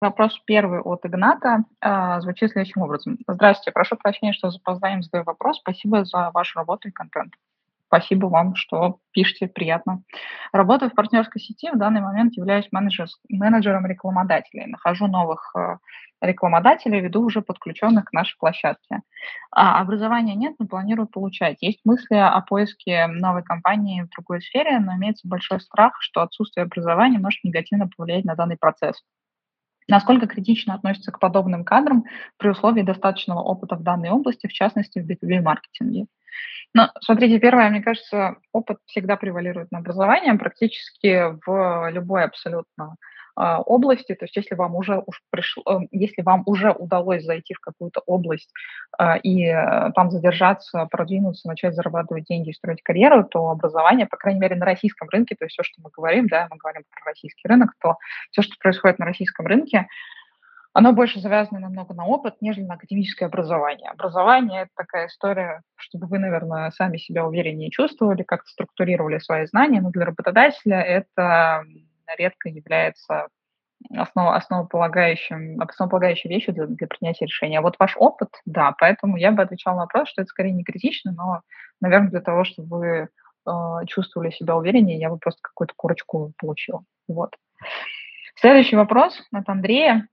Вопрос первый от Игната э, звучит следующим образом. Здравствуйте, прошу прощения, что запозданием задаю вопрос. Спасибо за вашу работу и контент. Спасибо вам, что пишете, приятно. Работаю в партнерской сети, в данный момент являюсь менеджер, менеджером рекламодателей. Нахожу новых э, рекламодателей, веду уже подключенных к нашей площадке. А образования нет, но планирую получать. Есть мысли о поиске новой компании в другой сфере, но имеется большой страх, что отсутствие образования может негативно повлиять на данный процесс. Насколько критично относится к подобным кадрам при условии достаточного опыта в данной области, в частности, в B2B-маркетинге? Ну, смотрите, первое, мне кажется, опыт всегда превалирует на образование практически в любой абсолютно области, то есть если вам уже уж пришло, э, если вам уже удалось зайти в какую-то область а, и э, там задержаться, продвинуться, начать зарабатывать деньги, строить карьеру, то образование, по крайней мере, на российском рынке, то есть все, что мы говорим, да, мы говорим про российский рынок, то все, что происходит на российском рынке, оно больше завязано намного на опыт, нежели на академическое образование. Образование – это такая история, чтобы вы, наверное, сами себя увереннее чувствовали, как-то структурировали свои знания, но для работодателя это редко является основ, основополагающим, основополагающей вещью для, для принятия решения. А вот ваш опыт, да, поэтому я бы отвечала на вопрос, что это скорее не критично, но, наверное, для того, чтобы вы э, чувствовали себя увереннее, я бы просто какую-то курочку получила. Вот. Следующий вопрос от Андрея.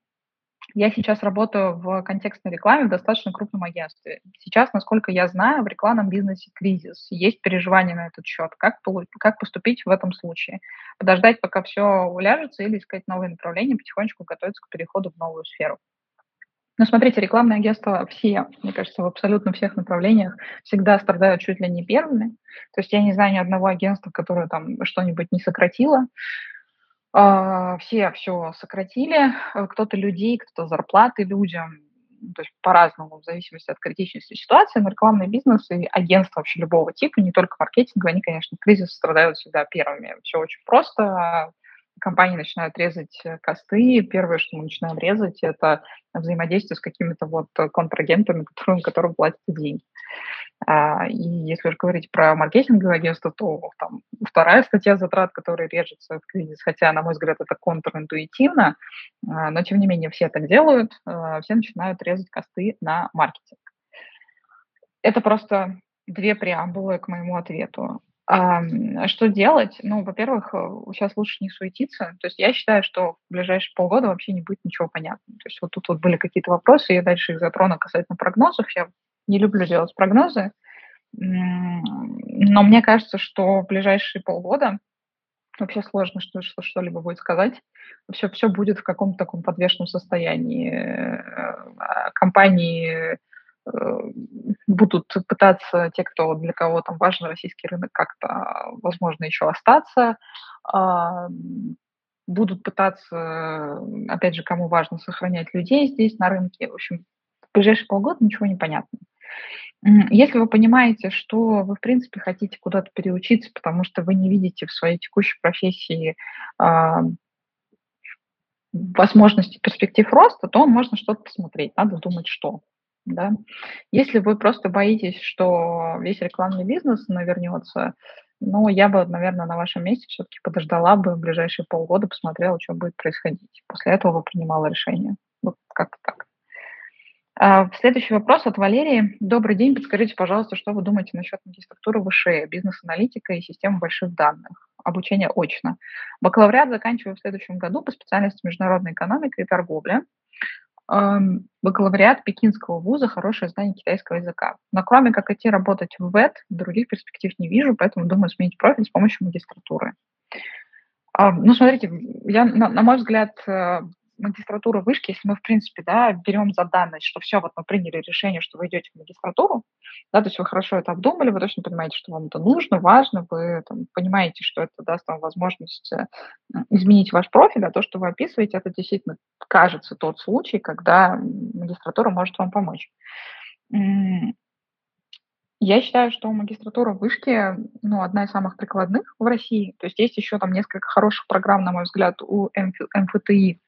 Я сейчас работаю в контекстной рекламе в достаточно крупном агентстве. Сейчас, насколько я знаю, в рекламном бизнесе кризис. Есть переживания на этот счет. Как, как поступить в этом случае? Подождать, пока все уляжется, или искать новые направления, потихонечку готовиться к переходу в новую сферу? Ну, смотрите, рекламные агентства все, мне кажется, в абсолютно всех направлениях всегда страдают чуть ли не первыми. То есть я не знаю ни одного агентства, которое там что-нибудь не сократило. А, все все сократили, э, кто-то людей, кто-то зарплаты людям, то есть по-разному, в зависимости от критичности ситуации, но рекламный бизнес и агентства вообще любого типа, не только маркетинга, они, конечно, кризис страдают всегда первыми. Все очень просто компании начинают резать э, косты. Первое, что мы начинаем резать, это взаимодействие с какими-то вот контрагентами, которым, которым платят деньги. А, и если уж говорить про маркетинговое агентство, то там вторая статья затрат, которая режется в кризис, хотя, на мой взгляд, это контринтуитивно, а, но тем не менее все так делают, а, все начинают резать косты на маркетинг. Это просто две преамбулы к моему ответу. Что делать? Ну, во-первых, сейчас э, лучше не суетиться. То есть я считаю, что в ближайшие полгода вообще не будет ничего понятно. То есть вот тут вот были какие-то вопросы, я дальше их затрону касательно прогнозов. Я не люблю делать прогнозы, но мне кажется, что в ближайшие полгода вообще сложно что, что, что-либо будет сказать. Все, все будет в каком-то таком подвешенном состоянии. Э, а компании будут пытаться те, кто для кого там важен российский рынок, как-то, возможно, еще остаться, а, будут пытаться, опять же, кому важно сохранять людей здесь на рынке. В общем, в ближайшие полгода ничего не понятно. Если вы понимаете, что вы, в принципе, хотите куда-то переучиться, потому что вы не видите в своей текущей профессии а, возможности перспектив роста, то можно что-то посмотреть, надо думать, что. Да? Если вы просто боитесь, что весь рекламный бизнес навернется, ну, я бы, наверное, на вашем месте все-таки подождала бы в ближайшие полгода, посмотрела, что будет происходить. После этого бы принимала решение. Вот как-то так. А, следующий вопрос от Валерии. Добрый день. Подскажите, пожалуйста, что вы думаете насчет магистратуры ВШЭ, бизнес-аналитика и системы больших данных? Обучение очно. Бакалавриат заканчиваю в следующем году по специальности международная экономика и торговля бакалавриат пекинского вуза, хорошее знание китайского языка. Но кроме как идти работать в ВЭД, других перспектив не вижу, поэтому думаю сменить профиль с помощью магистратуры. Ну, смотрите, я, на, на мой взгляд, магистратуру вышки, если мы, в принципе, да, берем за данность, что все, вот мы приняли решение, что вы идете в магистратуру, да, то есть вы хорошо это обдумали, вы точно понимаете, что вам это нужно, важно, вы там, понимаете, что это даст вам возможность э, изменить ваш профиль, а то, что вы описываете, это действительно кажется тот случай, когда магистратура может вам помочь. Я считаю, что магистратура в вышке ну, одна из самых прикладных в России. То есть есть еще там несколько хороших программ, на мой взгляд, у МФТИ,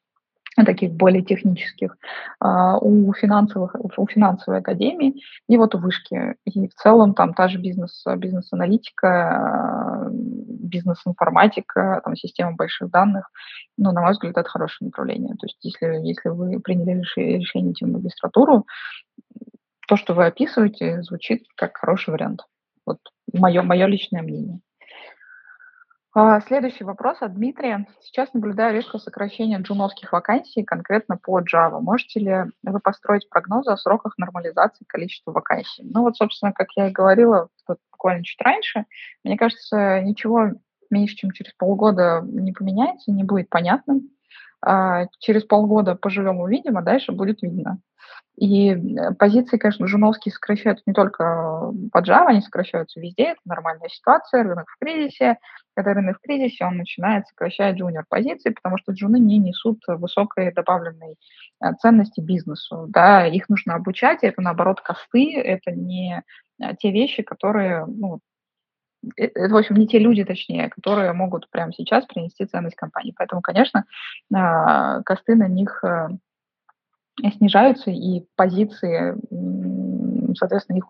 таких более технических, а, у финансовых, у финансовой академии и вот у вышки. И в целом там та же бизнес, бизнес-аналитика, бизнес-информатика, там система больших данных, ну, на мой взгляд, это хорошее направление. То есть если, если вы приняли решение идти в магистратуру, то, что вы описываете, звучит как хороший вариант. Вот мое, мое личное мнение. А, следующий вопрос от Дмитрия. Сейчас наблюдаю резкое сокращение джуновских вакансий конкретно по Java. Можете ли вы построить прогнозы о сроках нормализации количества вакансий? Ну вот, собственно, как я и говорила вот буквально чуть раньше, мне кажется, ничего меньше, чем через полгода не поменяется, не будет понятным. А через полгода поживем, увидим, а дальше будет видно. И э, позиции, конечно, жуновские сокращаются не только по Java, они сокращаются везде, это нормальная ситуация, рынок в кризисе. Когда рынок в кризисе, он начинает сокращать джуниор позиции, потому что джуны не несут высокой добавленной э, ценности бизнесу. Да, их нужно обучать, это, наоборот, косты, это не э, те вещи, которые, ну, это, в общем, не те люди, точнее, которые могут прямо сейчас принести ценность компании. Поэтому, конечно, косты на них снижаются, и позиции, соответственно, их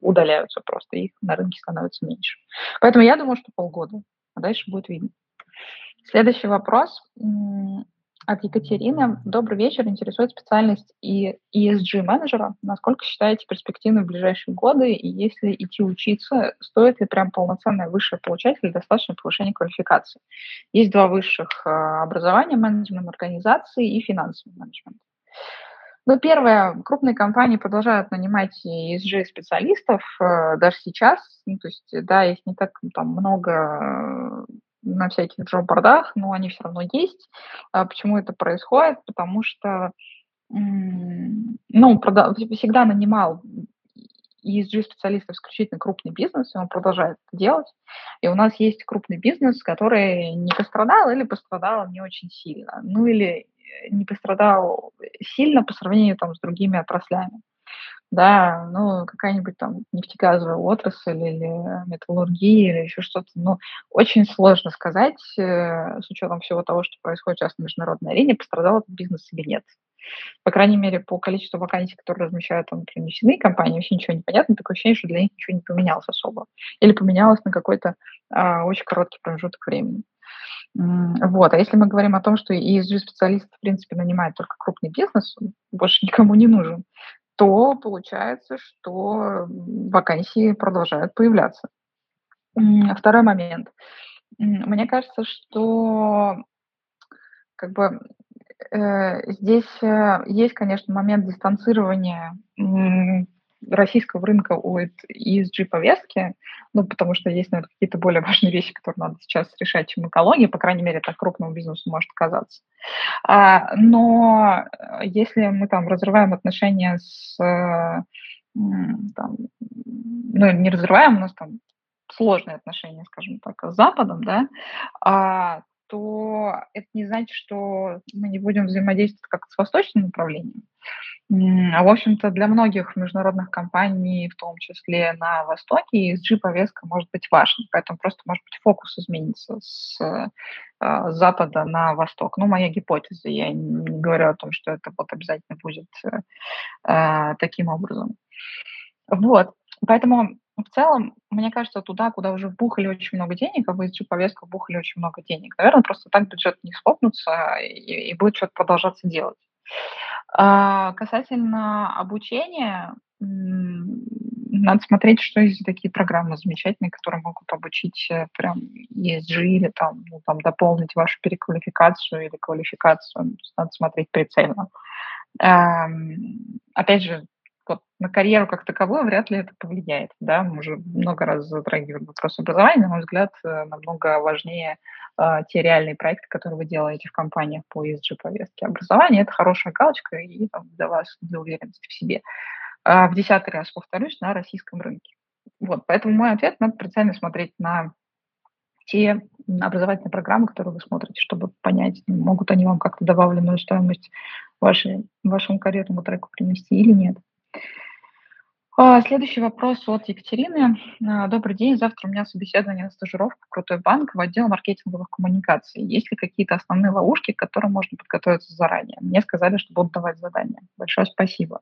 удаляются просто, их на рынке становится меньше. Поэтому я думаю, что полгода, а дальше будет видно. Следующий вопрос от Екатерины. Добрый вечер. Интересует специальность и ESG-менеджера. Насколько считаете перспективны в ближайшие годы? И если идти учиться, стоит ли прям полноценное высшее получать или достаточно повышения квалификации? Есть два высших а, образования, менеджмент организации и финансовый менеджмент. Ну, первое, крупные компании продолжают нанимать ESG-специалистов э, даже сейчас. Ну, то есть, да, их не так там много э, на всяких джоб-бордах, но они все равно есть. А почему это происходит? Потому что ну, всегда нанимал ESG-специалистов исключительно крупный бизнес, и он продолжает это делать. И у нас есть крупный бизнес, который не пострадал или пострадал не очень сильно. Ну или не пострадал сильно по сравнению там, с другими отраслями. Да, ну, какая-нибудь там нефтегазовая отрасль или металлургия или еще что-то. Ну, очень сложно сказать, э, с учетом всего того, что происходит сейчас на международной арене, пострадал этот бизнес или нет. По крайней мере, по количеству вакансий, которые размещают там, например, компании, вообще ничего не понятно. Такое ощущение, что для них ничего не поменялось особо. Или поменялось на какой-то а, очень короткий промежуток времени. Вот. А если мы говорим о том, что ESG-специалист, в принципе, нанимает только крупный бизнес, больше никому не нужен, то получается, что вакансии продолжают появляться. Второй момент. Мне кажется, что как бы э, здесь э, есть, конечно, момент дистанцирования российского рынка от ESG-повестки, ну, потому что есть, наверное, какие-то более важные вещи, которые надо сейчас решать, чем экология, по крайней мере, так крупному бизнесу может казаться. А, но если мы там разрываем отношения с, там, ну, не разрываем, у нас там сложные отношения, скажем так, с Западом, да, а, то это не значит, что мы не будем взаимодействовать как с восточным направлением. А, в общем-то, для многих международных компаний, в том числе на Востоке, ESG-повестка может быть важной. Поэтому просто, может быть, фокус изменится с, э, запада на восток. Ну, моя гипотеза. Я не говорю о том, что это вот обязательно будет э, а, таким образом. Вот. Поэтому в целом, мне кажется, туда, куда уже вбухали очень много денег, а в ESG-повестку вбухали очень много денег, наверное, просто так бюджет не схлопнутся и, и будет что-то продолжаться делать. А, касательно обучения, надо смотреть, что есть такие программы замечательные, которые могут обучить э, прям ESG или там, ну, там дополнить вашу переквалификацию или квалификацию. Надо смотреть прицельно. Эм, опять же, вот на карьеру как таковую вряд ли это повлияет. Да? Мы уже много раз затрагивали вопрос образования. На мой взгляд, э, намного важнее э, те реальные проекты, которые вы делаете в компаниях по ESG-повестке. Образование – это хорошая галочка и там, для вас, для уверенности в себе. А в десятый раз повторюсь, на российском рынке. Вот, поэтому мой ответ – надо прицельно смотреть на те образовательные программы, которые вы смотрите, чтобы понять, могут они вам как-то добавленную стоимость вашей, вашему карьерному треку принести или нет. А, следующий вопрос от Екатерины. А, добрый день. Завтра у меня собеседование на стажировку в Крутой банк в отдел маркетинговых коммуникаций. Есть ли какие-то основные ловушки, к которым можно подготовиться заранее? Мне сказали, что будут давать задания. Большое спасибо.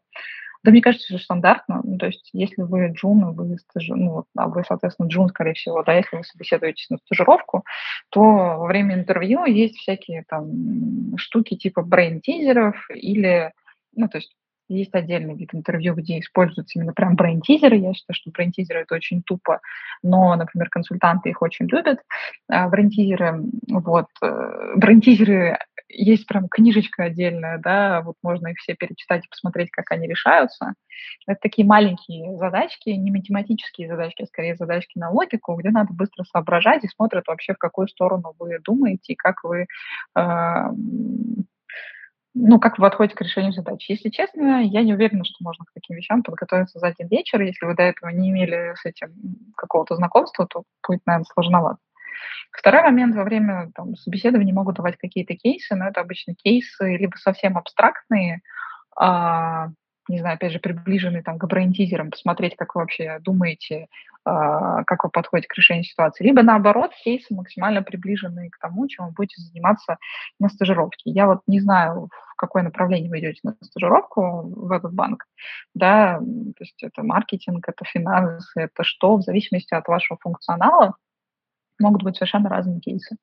Да, мне кажется, что стандартно. Ну, то есть, если вы джун, вы стажи, ну, а вы, соответственно, джун, скорее всего, да, если вы собеседуетесь на стажировку, то во время интервью есть всякие там штуки типа брейн-тизеров или, ну, то есть есть отдельный вид интервью, где используются именно прям брейн-тизеры. Я считаю, что брейн-тизеры – это очень тупо, но, например, консультанты их очень любят. А, брейн-тизеры, вот, э, брейн-тизеры есть прям книжечка отдельная, да, вот можно их все перечитать и посмотреть, как они решаются. Это такие маленькие задачки, не математические задачки, а скорее задачки на логику, где надо быстро соображать и смотрят вообще, в какую сторону вы думаете, и как вы э, ну, как вы подходите к решению задач. Если честно, я не уверена, что можно к таким вещам подготовиться за один вечер. Если вы до этого не имели с этим какого-то знакомства, то будет, наверное, сложновато. Второй момент, во время там, собеседования могут давать какие-то кейсы, но это обычно кейсы либо совсем абстрактные, а, не знаю, опять же, приближенный там, к брейн-тизерам, посмотреть, как вы вообще думаете, а, как вы подходите к решению ситуации, либо наоборот, кейсы максимально приближенные к тому, чем вы будете заниматься на стажировке. Я вот не знаю, в какое направление вы идете на стажировку в этот банк, да, то есть это маркетинг, это финансы, это что, в зависимости от вашего функционала, могут быть совершенно разные кейсы.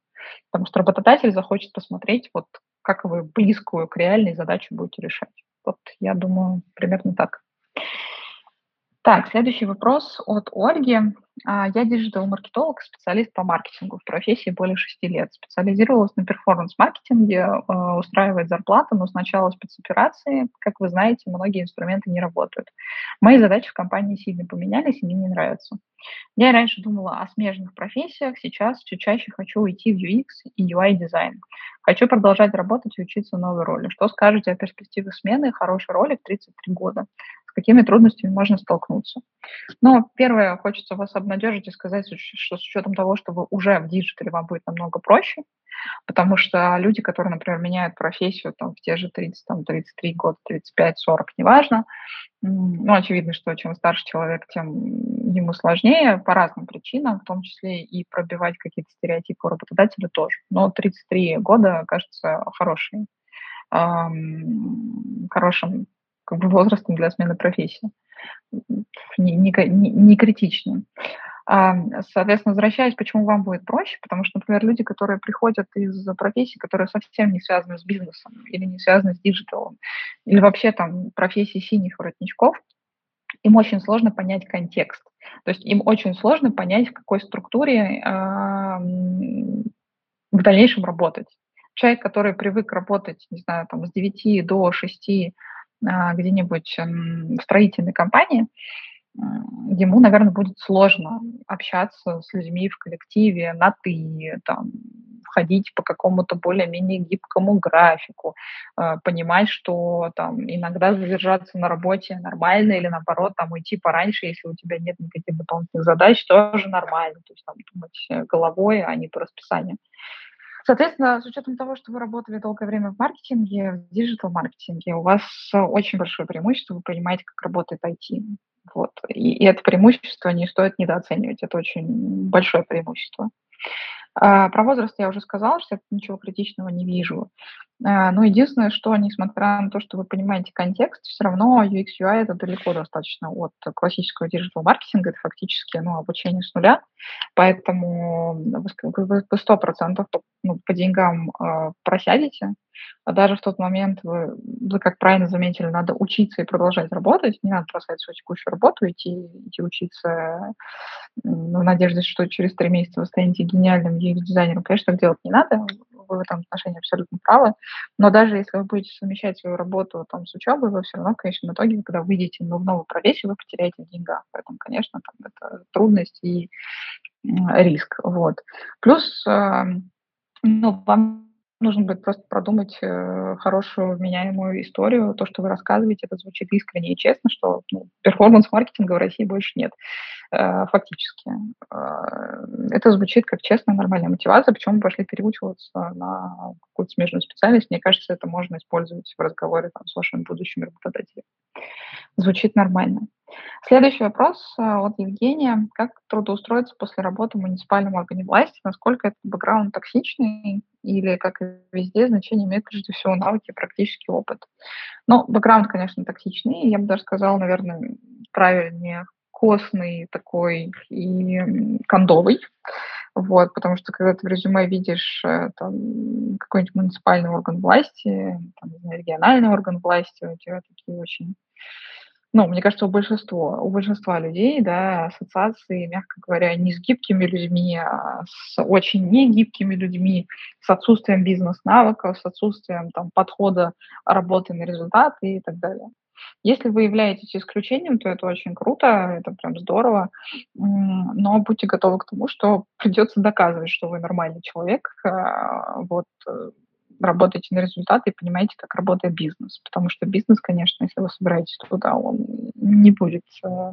Потому что работодатель захочет посмотреть, вот как вы близкую к реальной задаче будете решать. Вот я думаю, примерно так. Так, следующий вопрос от Ольги. А, я диджитал-маркетолог, специалист по маркетингу в профессии более шести лет. Специализировалась на перформанс-маркетинге, а, устраивает зарплату, но сначала спецоперации. Как вы знаете, многие инструменты не работают. Мои задачи в компании сильно поменялись, и мне не нравятся. Я раньше думала о смежных профессиях, сейчас чуть чаще хочу уйти в UX и UI-дизайн. Хочу продолжать работать и учиться новой роли. Что скажете о перспективе смены хорошей роли в 33 года? Какими трудностями можно столкнуться? Ну, первое, хочется вас обнадежить и сказать, что с учетом того, что вы уже в digital е, вам будет намного проще, потому что люди, которые, например, меняют профессию там, в те же 30, там, 33 года, 35, 40, неважно, ну, очевидно, что чем старше человек, тем ему сложнее по разным причинам, в том числе и пробивать какие-то стереотипы работодателя тоже. Но 33 года, кажется, хороший, эм, хорошим как бы возрастом для смены профессии. Не, не, не, критичным. Соответственно, возвращаясь, почему вам будет проще, потому что, например, люди, которые приходят из профессий, которые совсем не связаны с бизнесом или не связаны с digital ом, или вообще там профессии синих воротничков, им очень сложно понять контекст. То есть им очень сложно понять, в какой структуре э, в дальнейшем работать. Человек, который привык работать, не знаю, там с 9 до 6 э, где-нибудь э, в строительной компании, ему, наверное, будет сложно общаться с людьми в коллективе на «ты», там, ходить по какому-то более-менее гибкому графику, э, понимать, что там иногда задержаться на работе нормально или наоборот там уйти пораньше, если у тебя нет никаких дополнительных задач, тоже нормально. То есть там думать головой, а не по расписанию. Соответственно, с учетом того, что вы работали долгое время в маркетинге, в диджитал-маркетинге, у вас очень большое преимущество, вы понимаете, как работает IT. Вот. И, и это преимущество не стоит недооценивать, это очень большое преимущество. А, про возраст я уже сказала, что я ничего критичного не вижу. А, но единственное, что, несмотря на то, что вы понимаете контекст, все равно UX UI это далеко достаточно от классического диджитал-маркетинга, это фактически ну, обучение с нуля, поэтому вы сто процентов ну, по деньгам э, просядете, а даже в тот момент вы, вы, как правильно заметили, надо учиться и продолжать работать, не надо бросать свою текущую работу, идти, идти учиться в надежде, что через три месяца вы станете гениальным UX-дизайнером. Конечно, так делать не надо, вы в этом отношении абсолютно правы. Но даже если вы будете совмещать свою работу там, с учебой, вы все равно в конечном итоге, когда выйдете в новую профессию, вы потеряете в деньгах. Поэтому, конечно, там, это трудность и риск. Вот. Плюс э, ну, вам нужно будет просто продумать э, хорошую, вменяемую историю. То, что вы рассказываете, это звучит искренне и честно, что ну, перформанс-маркетинга в России больше нет. Э, фактически. Э, это звучит как честная, нормальная мотивация, почему пошли переучиваться на какую-то смежную специальность. Мне кажется, это можно использовать в разговоре там, с вашим будущим работодателем. Звучит нормально. Следующий вопрос э, от Евгения. Как трудоустроиться после работы в муниципальном органе власти? Насколько этот бэкграунд токсичный или, как и везде, значение имеет прежде всего навыки и практический опыт? Ну, бэкграунд, конечно, токсичный. Я бы даже сказала, наверное, правильнее костный такой и кондовый. Вот, потому что когда ты в резюме видишь э, там, какой-нибудь муниципальный орган власти, там, региональный орган власти, у тебя такие очень ну, мне кажется, у большинства, у большинства людей, да, ассоциации, мягко говоря, не с гибкими людьми, а с очень негибкими людьми, с отсутствием бизнес-навыков, с отсутствием там, подхода работы на результаты и так далее. Если вы являетесь исключением, то это очень круто, это прям здорово, но будьте готовы к тому, что придется доказывать, что вы нормальный человек, а, вот, э, работаете на результаты и понимаете, как работает бизнес. Потому что бизнес, конечно, если вы собираетесь туда, он не будет э,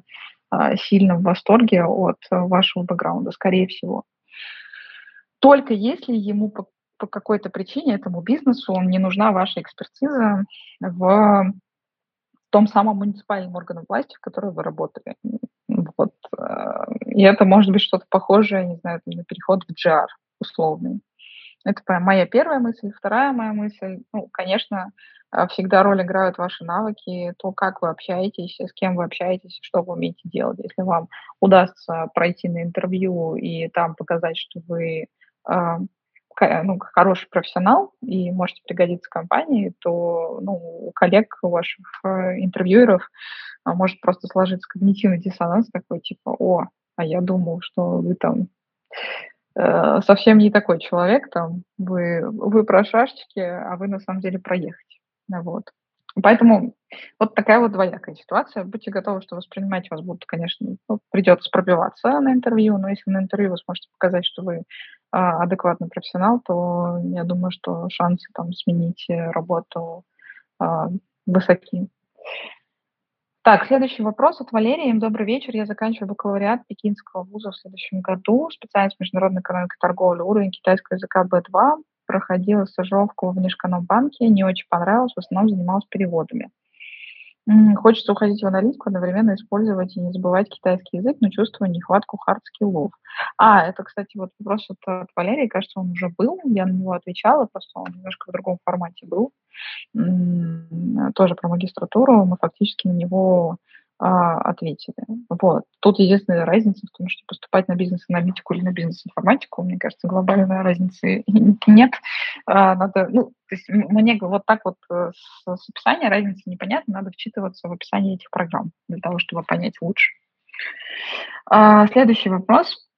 а, сильно в восторге от вашего бэкграунда, скорее всего. Только если ему по, по какой-то причине, этому бизнесу, не нужна ваша экспертиза в том самом муниципальном органе власти, в котором вы работали. Вот. Э, и это может быть что-то похожее, не знаю, на переход в GR условный. Это моя первая мысль. Вторая моя мысль, ну, конечно, э, всегда роль играют ваши навыки, то, как вы общаетесь, с кем вы общаетесь, что вы умеете делать. Если вам удастся пройти на интервью и там показать, что вы э, ну, хороший профессионал и можете пригодиться компании, то ну, у коллег, у ваших э, интервьюеров э, может просто сложиться когнитивный диссонанс такой, типа, о, а я думал, что вы там э, совсем не такой человек, там, вы, вы про шашечки, а вы на самом деле проехать. Вот. Поэтому вот такая вот двоякая ситуация. Будьте готовы, что воспринимать вас будут, конечно, ну, придется пробиваться на интервью, но если на интервью вы сможете показать, что вы а, адекватный профессионал, то я думаю, что шансы там сменить работу а, высоки. Так, следующий вопрос от Валерии. Добрый вечер. Я заканчиваю бакалавриат Пекинского вуза в следующем году. Специальность международной экономики и торговли, уровень китайского языка B2 проходила стажировку в Внешэкономбанке, не очень понравилось, в основном занималась переводами. Хочется уходить в аналитику, одновременно использовать и не забывать китайский язык, но чувствую нехватку хард-скиллов. А, это, кстати, вот вопрос от, от Валерии, кажется, он уже был, я на него отвечала, просто он немножко в другом формате был. Тоже про магистратуру, мы фактически на него а, ответили. Вот. Тут единственная разница в том, что поступать на бизнес-аналитику или на бизнес-информатику, мне кажется, глобальной разницы нет. А, надо, ну, то есть мне вот так вот э, с, с описания разницы непонятно, надо вчитываться в описание этих программ для того, чтобы понять лучше. А, следующий вопрос.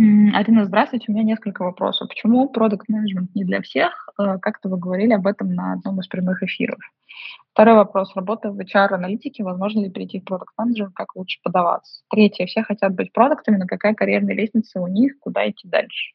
Арина, здравствуйте. У меня несколько вопросов. Почему продукт менеджмент не для всех? Э, как-то вы говорили об этом на одном из прямых эфиров. Второй вопрос. Работа в HR-аналитике. Возможно ли перейти в продукт менеджер Как лучше подаваться? Третье. Все хотят быть продуктами, но какая карьерная лестница у них? Куда идти дальше?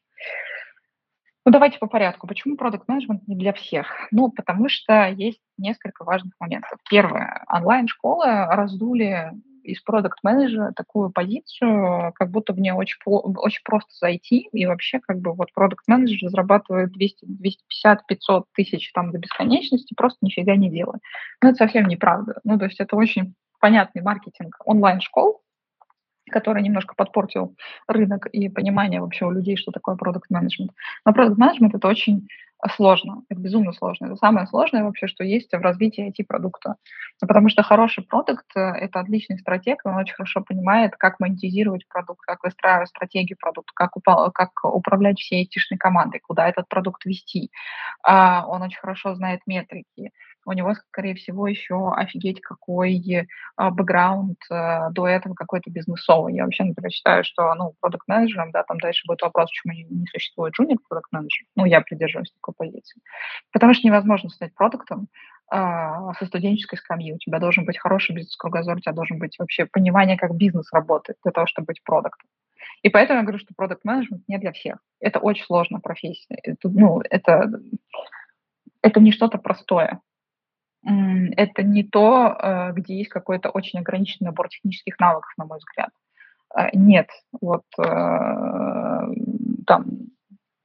Ну, давайте по порядку. Почему продукт менеджмент не для всех? Ну, потому что есть несколько важных моментов. Первое. Онлайн-школы раздули из продукт-менеджера такую позицию, как будто в нее очень, очень просто зайти, и вообще как бы вот продукт-менеджер зарабатывает 200, 250, 500 тысяч там до бесконечности, просто нифига не делает. Но это совсем неправда. Ну, то есть это очень понятный маркетинг онлайн-школ, который немножко подпортил рынок и понимание вообще у людей, что такое продукт менеджмент. Но продукт менеджмент это очень сложно, это безумно сложно. Это самое сложное вообще, что есть в развитии IT-продукта. Потому что хороший продукт — это отличный стратег, он очень хорошо понимает, как монетизировать продукт, как выстраивать стратегию продукта, как, как управлять всей айтишной командой, куда этот продукт вести. А, он очень хорошо знает метрики, у него, скорее всего, еще офигеть какой а, бэкграунд а, до этого какой-то бизнесовый. Я вообще, например, считаю, что, ну, продукт менеджером да, там дальше будет вопрос, почему не, существует junior продукт менеджер Ну, я придерживаюсь такой позиции. Потому что невозможно стать продуктом а, со студенческой скамьи. У тебя должен быть хороший бизнес-кругозор, у тебя должен быть вообще понимание, как бизнес работает для того, чтобы быть продуктом. И поэтому я говорю, что продукт менеджмент не для всех. Это очень сложная профессия. Это, ну, это, это не что-то простое это не то, э, где есть какой-то очень ограниченный набор технических навыков, на мой взгляд. Э, нет, вот э, там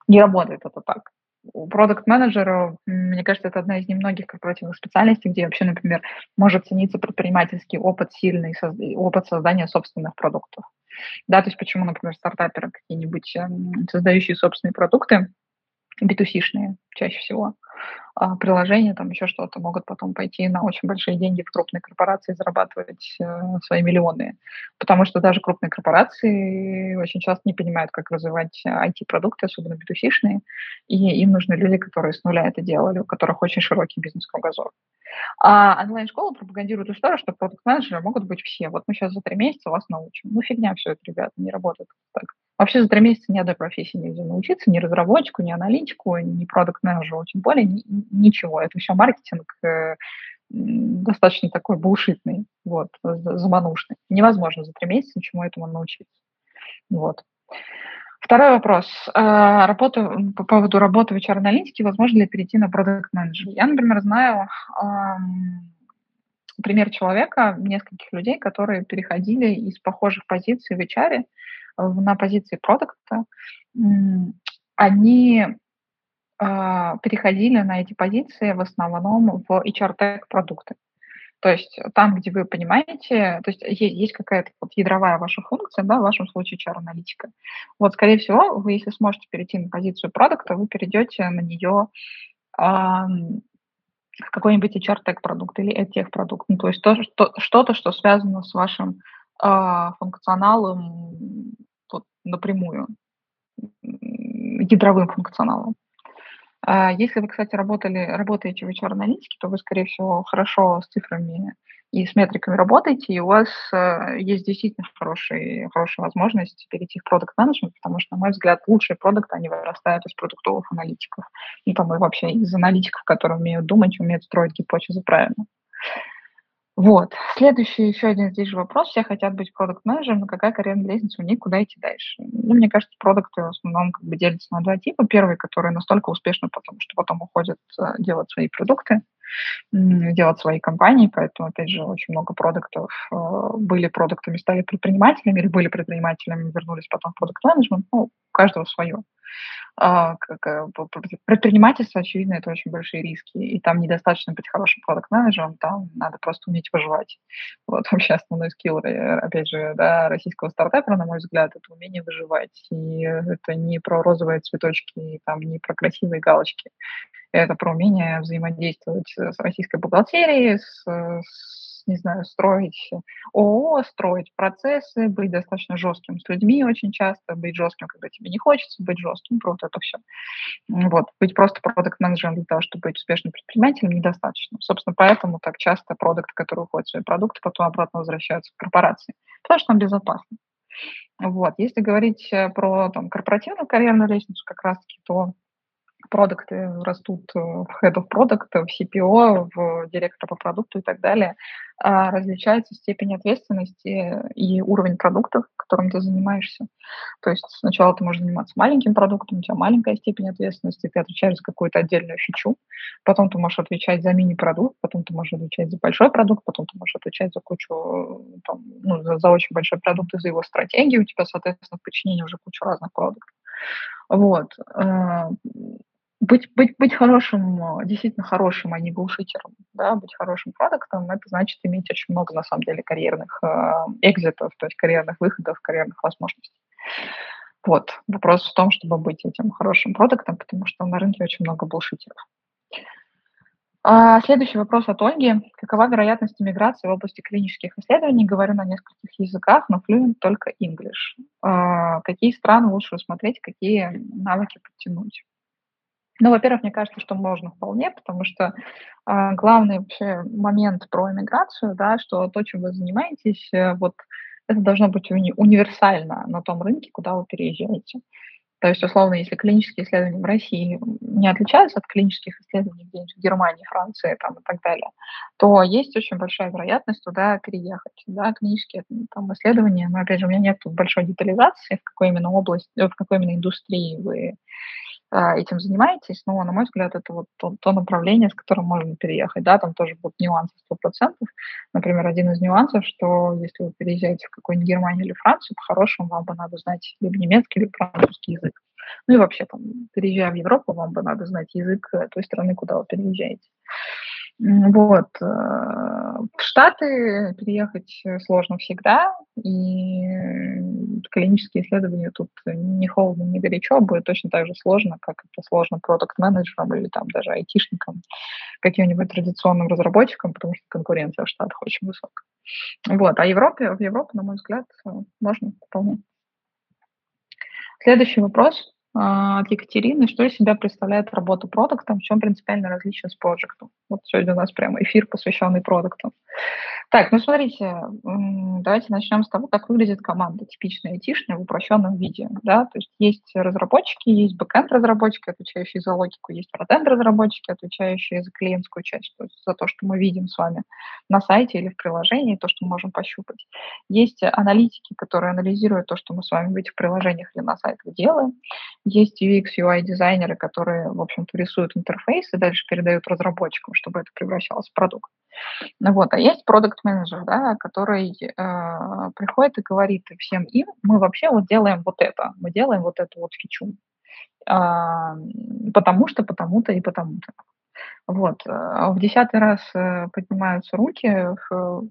не работает это так. У продукт-менеджера, мне кажется, это одна из немногих корпоративных специальностей, где вообще, например, может цениться предпринимательский опыт, сильный опыт создания собственных продуктов. Да, то есть почему, например, стартаперы какие-нибудь эм, создающие собственные продукты, B2C-шные чаще всего, приложения, там еще что-то, могут потом пойти на очень большие деньги в крупные корпорации, зарабатывать э, свои миллионы. Потому что даже крупные корпорации очень часто не понимают, как развивать IT-продукты, особенно B2C-шные, и им нужны люди, которые с нуля это делали, у которых очень широкий бизнес-кругозор. А онлайн-школа пропагандирует историю, что продукт-менеджеры могут быть все. Вот мы сейчас за три месяца вас научим. Ну, фигня все это, ребята, не работает так. Вообще за три месяца ни одной профессии нельзя научиться, ни разработчику, ни аналитику, ни продукт-менеджеру, тем более ничего. Это все маркетинг э, достаточно такой булшитный, вот, заманушный. Невозможно за три месяца ничему этому научиться. Вот. Второй вопрос. Э, работа, по поводу работы в HR-аналитике, возможно ли перейти на продукт-менеджер? Я, например, знаю эм, пример человека, нескольких людей, которые переходили из похожих позиций в HR на позиции продукта, они а, переходили на эти позиции в основном в HR-тег продукты. То есть там, где вы понимаете, то есть есть, есть какая-то вот ядровая ваша функция, да, в вашем случае HR-аналитика. Вот, скорее всего, вы, если сможете перейти на позицию продукта, вы перейдете на нее а, в какой-нибудь HR-тег продукт или EdTech продукт. Ну, то есть то, что, что-то, что связано с вашим а, функционалом вот, напрямую, ядровым функционалом. А если вы, кстати, работали, работаете в HR-аналитике, то вы, скорее всего, хорошо с цифрами и с метриками работаете, и у вас э, есть действительно хороший, хорошая возможность перейти в продукт менеджмент потому что, на мой взгляд, лучшие продукты, они вырастают из продуктовых аналитиков. И и вообще из аналитиков, которые умеют думать, умеют строить гипотезы правильно. Вот. Следующий, еще один здесь же вопрос. Все хотят быть продукт-менеджером, но какая карьерная лестница у них, куда идти дальше? Ну, мне кажется, продукты в основном как бы делятся на два типа. Первый, который настолько успешный, потому что потом уходят э, делать свои продукты, делать свои компании, поэтому, опять же, очень много продуктов э, были продуктами, стали предпринимателями, или были предпринимателями, вернулись потом в продукт-менеджмент, ну, у каждого свое. А, как, э, предпринимательство, очевидно, это очень большие риски, и там недостаточно быть хорошим продукт-менеджером, там надо просто уметь выживать. Вот вообще основной скилл, э, опять же, да, российского стартапера, на мой взгляд, это умение выживать. И это не про розовые цветочки, там, не про красивые галочки. Это про умение взаимодействовать с российской бухгалтерией, с, с не знаю, строить ООО, строить процессы, быть достаточно жестким с людьми очень часто, быть жестким, когда тебе не хочется быть жестким, про вот это все. Вот. Быть просто продукт-менеджером для того, чтобы быть успешным предпринимателем, недостаточно. Собственно, поэтому так часто продукты, которые уходят в свои продукты, потом обратно возвращаются в корпорации, потому что там безопасно. Вот. Если говорить э, про там, корпоративную карьерную лестницу, как раз-таки, то продукты растут в Head of Product, в CPO, в директора по продукту и так далее, а, различается степень ответственности и уровень продуктов, которым ты занимаешься. То есть сначала ты можешь заниматься маленьким продуктом, у тебя маленькая степень ответственности, ты отвечаешь за какую-то отдельную фичу, потом ты можешь отвечать за мини-продукт, потом ты можешь отвечать за большой продукт, потом ты можешь отвечать за кучу, там, ну, за, за очень большой продукт и за его стратегию, у тебя, соответственно, в подчинении уже куча разных продуктов. Вот. Э, быть, быть, быть хорошим, действительно хорошим, а не булшитером, да, быть хорошим продуктом, это значит иметь очень много, на самом деле, карьерных э, экзитов, то есть карьерных выходов, карьерных возможностей. Вот. Вопрос в том, чтобы быть этим хорошим продуктом, потому что на рынке очень много булшитеров. А, следующий вопрос от Ольги. Какова вероятность иммиграции в области клинических исследований? Говорю на нескольких языках, но fluent только English. А, какие страны лучше рассмотреть, какие навыки подтянуть? Ну, во-первых, мне кажется, что можно вполне, потому что э, главный вообще момент про иммиграцию, да, что то, чем вы занимаетесь, э, вот это должно быть уни- универсально на том рынке, куда вы переезжаете. То есть, условно, если клинические исследования в России не отличаются от клинических исследований где-нибудь в Германии, Франции там, и так далее, то есть очень большая вероятность туда переехать. Да, клинические там, исследования, но, опять же, у меня нет большой детализации, в какой именно области, в какой именно индустрии вы этим занимаетесь, но, на мой взгляд, это вот то, то направление, с которым можно переехать. Да, там тоже будут нюансы 100%. Например, один из нюансов, что если вы переезжаете в какую-нибудь Германию или Францию, по-хорошему вам бы надо знать либо немецкий, либо французский язык. Ну и вообще, там, переезжая в Европу, вам бы надо знать язык той страны, куда вы переезжаете. Вот. Э, в Штаты переехать сложно всегда, и клинические исследования тут не холодно, не горячо, будет точно так же сложно, как это сложно продукт-менеджерам или там даже айтишникам, каким-нибудь традиционным разработчикам, потому что конкуренция в Штатах очень высокая. Вот. А Европе, в Европу, на мой взгляд, можно вполне. Следующий вопрос. А, от Екатерины. Что из себя представляет работа продуктом, в чем принципиальное различие с проектом? Вот сегодня у нас прямо эфир, посвященный продуктам. Так, ну смотрите, давайте начнем с того, как выглядит команда типичная айтишная в упрощенном виде. Да? То есть есть разработчики, есть бэкэнд-разработчики, отвечающие за логику, есть фронтенд-разработчики, отвечающие за клиентскую часть, то есть за то, что мы видим с вами на сайте или в приложении, то, что мы можем пощупать. Есть аналитики, которые анализируют то, что мы с вами в этих приложениях или на сайтах делаем. Есть UX, UI-дизайнеры, которые, в общем-то, рисуют интерфейс и дальше передают разработчикам, чтобы это превращалось в продукт. Вот. А есть продукт-менеджер, да, который э, приходит и говорит всем им, мы вообще вот делаем вот это, мы делаем вот эту вот фичу, э, потому что, потому-то и потому-то. Вот. В десятый раз э, поднимаются руки в,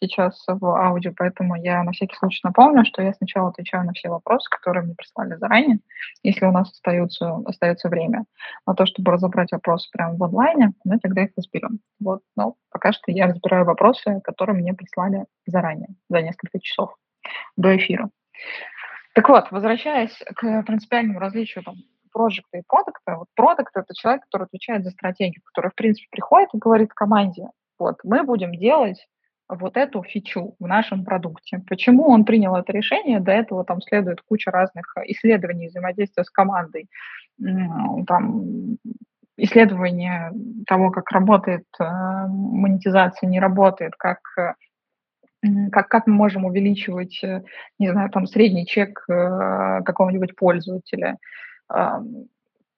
сейчас в аудио, поэтому я на всякий случай напомню, что я сначала отвечаю на все вопросы, которые мне прислали заранее, если у нас остается, остается время на то, чтобы разобрать вопросы прямо в онлайне, мы тогда их разберем. Вот, но пока что я разбираю вопросы, которые мне прислали заранее, за несколько часов до эфира. Так вот, возвращаясь к принципиальному различию там, проекта и продукта, вот продукт – это человек, который отвечает за стратегию, который, в принципе, приходит и говорит команде, вот, мы будем делать вот эту фичу в нашем продукте. Почему он принял это решение? До этого там следует куча разных исследований взаимодействия с командой, там, исследования того, как работает э, монетизация, не работает, как как, как мы можем увеличивать, э, не знаю, там средний чек э, какого-нибудь пользователя,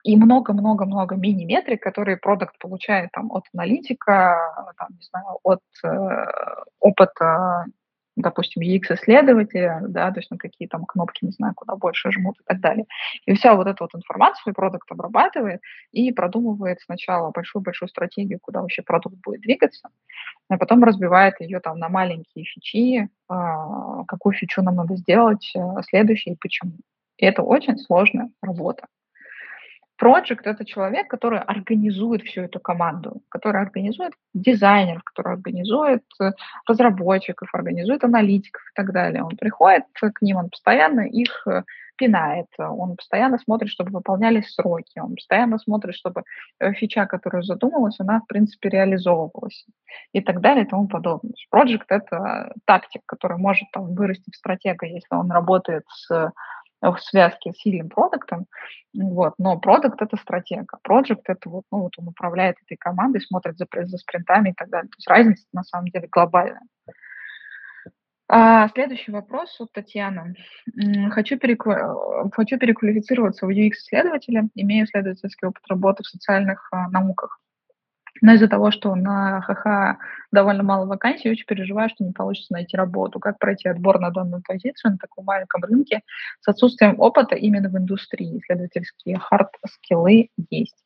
и много-много-много мини-метрик, которые продукт получает там, от аналитика, там, не знаю, от э, опыта, допустим, UX-исследователя, да, то есть на какие там кнопки, не знаю, куда больше жмут и так далее. И вся вот эту вот информацию продукт обрабатывает и продумывает сначала большую-большую стратегию, куда вообще продукт будет двигаться, а потом разбивает ее там на маленькие фичи, э, какую фичу нам надо сделать э, следующей и почему. И это очень сложная работа. Project — это человек, который организует всю эту команду, который организует дизайнеров, который организует э, разработчиков, организует аналитиков и так далее. Он приходит к ним, он постоянно их э, пинает, он постоянно смотрит, чтобы выполнялись сроки, он постоянно смотрит, чтобы э, фича, которая задумалась, она, в принципе, реализовывалась и так далее и тому подобное. Project — это тактик, который может там, вырасти в стратега, если он работает с в связке с сильным продуктом, вот, но продукт – это стратега, проект – это вот, ну, вот он управляет этой командой, смотрит за, за спринтами и так далее. То есть разница на самом деле глобальная. А, следующий вопрос от Татьяны. Хочу, переква... Хочу переквалифицироваться в UX-исследователя, имею исследовательский опыт работы в социальных а, науках. Но из-за того, что на ХХ довольно мало вакансий, очень переживаю, что не получится найти работу. Как пройти отбор на данную позицию на таком маленьком рынке с отсутствием опыта именно в индустрии? Исследовательские хард-скиллы есть.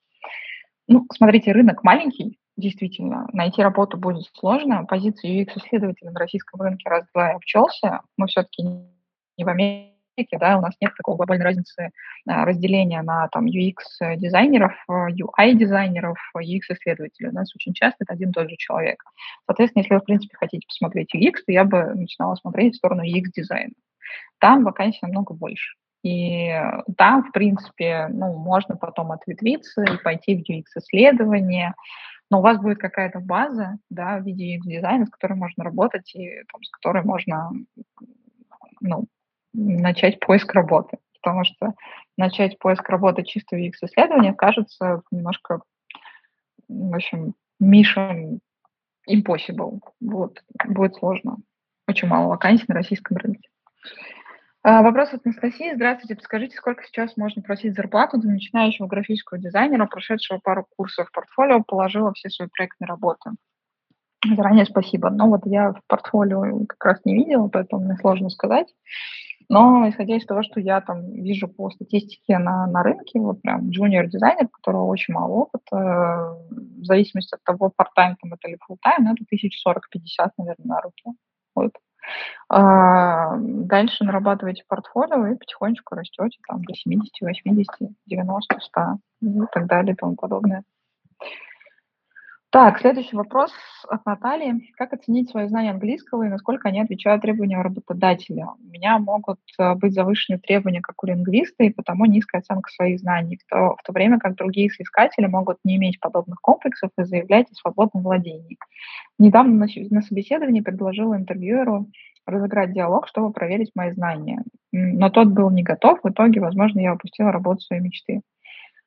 Ну, смотрите, рынок маленький, действительно. Найти работу будет сложно. Позиция UX-исследователя на российском рынке раз-два и обчелся. Мы все-таки не в Америке Америке, да, у нас нет такой глобальной разницы а, разделения на там UX-дизайнеров, UI-дизайнеров, UX-исследователей. У нас очень часто это один и тот же человек. Соответственно, если вы, в принципе, хотите посмотреть UX, то я бы начинала смотреть в сторону UX-дизайна. Там вакансий намного больше. И там, в принципе, ну, можно потом ответвиться и пойти в UX-исследование, но у вас будет какая-то база, да, в виде UX-дизайна, с которой можно работать и там, с которой можно ну, начать поиск работы, потому что начать поиск работы чисто в UX-исследовании кажется немножко, в общем, mission impossible. Вот, будет сложно. Очень мало вакансий на российском рынке. А, вопрос от Анастасии. Здравствуйте. Подскажите, сколько сейчас можно просить зарплату для начинающего графического дизайнера, прошедшего пару курсов в портфолио, положила все свои проектные работы? Заранее спасибо. Но вот я в портфолио как раз не видела, поэтому мне сложно сказать. Но исходя из того, что я там вижу по статистике на, на рынке, вот прям джуниор-дизайнер, у которого очень мало опыта, в зависимости от того, part-time там это или full-time, это 1040-50, наверное, на руки. Вот. А, дальше нарабатываете портфолио и потихонечку растете там до 70, 80, 90, 100 и так далее и тому подобное. Так, следующий вопрос от Натальи. Как оценить свои знания английского и насколько они отвечают требованиям работодателя? У меня могут э, быть завышенные требования, как у лингвиста, и потому низкая оценка своих знаний, в то, в то время как другие соискатели могут не иметь подобных комплексов и заявлять о свободном владении. Недавно на, на собеседовании предложила интервьюеру разыграть диалог, чтобы проверить мои знания. Но тот был не готов, в итоге, возможно, я упустила работу своей мечты.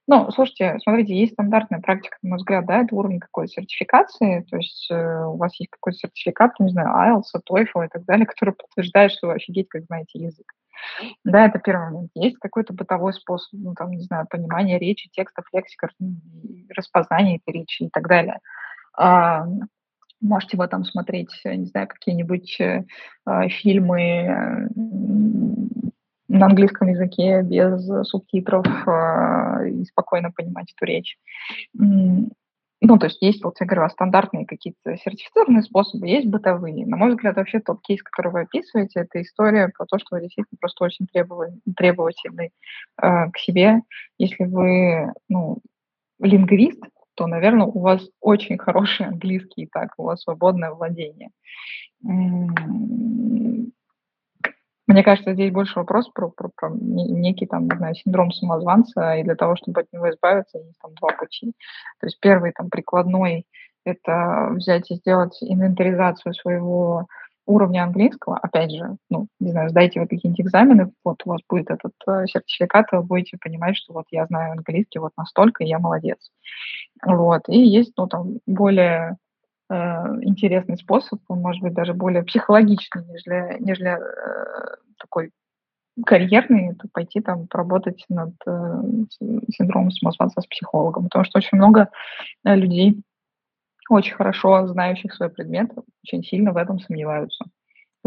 Ну, слушайте, смотрите, есть стандартная практика, на мой взгляд, да, это уровень какой-то сертификации, то есть э, у вас есть какой-то сертификат, не знаю, IELTS, TOEFL и так далее, который подтверждает, что вы офигеть, как знаете язык. Да, это первый момент. Есть какой-то бытовой способ, ну, там, не знаю, понимания речи, текстов, лексика, распознания этой речи и так далее. А, можете в этом смотреть, не знаю, какие-нибудь э, а, фильмы, на английском языке без субтитров э, и спокойно понимать эту речь. Ну, то есть есть, вот я говорю, стандартные какие-то сертифицированные способы, есть бытовые. На мой взгляд, вообще тот кейс, который вы описываете, это история про то, что вы действительно просто очень требовательны э, к себе. Если вы, ну, лингвист, то, наверное, у вас очень хороший английский, так, у вас свободное владение. Мне кажется, здесь больше вопрос про, про, про некий там, не знаю, синдром самозванца, и для того, чтобы от него избавиться, есть там два пути. То есть первый там прикладной – это взять и сделать инвентаризацию своего уровня английского, опять же, ну, не знаю, сдайте вы какие-нибудь экзамены, вот у вас будет этот э, сертификат, вы будете понимать, что вот я знаю английский вот настолько, и я молодец. Вот, и есть, ну, там, более э, интересный способ, он может быть даже более психологичный, нежели, нежели э, такой карьерный, это пойти там поработать над э, синдромом самозванца с психологом, потому что очень много э, людей, очень хорошо знающих свой предмет, очень сильно в этом сомневаются.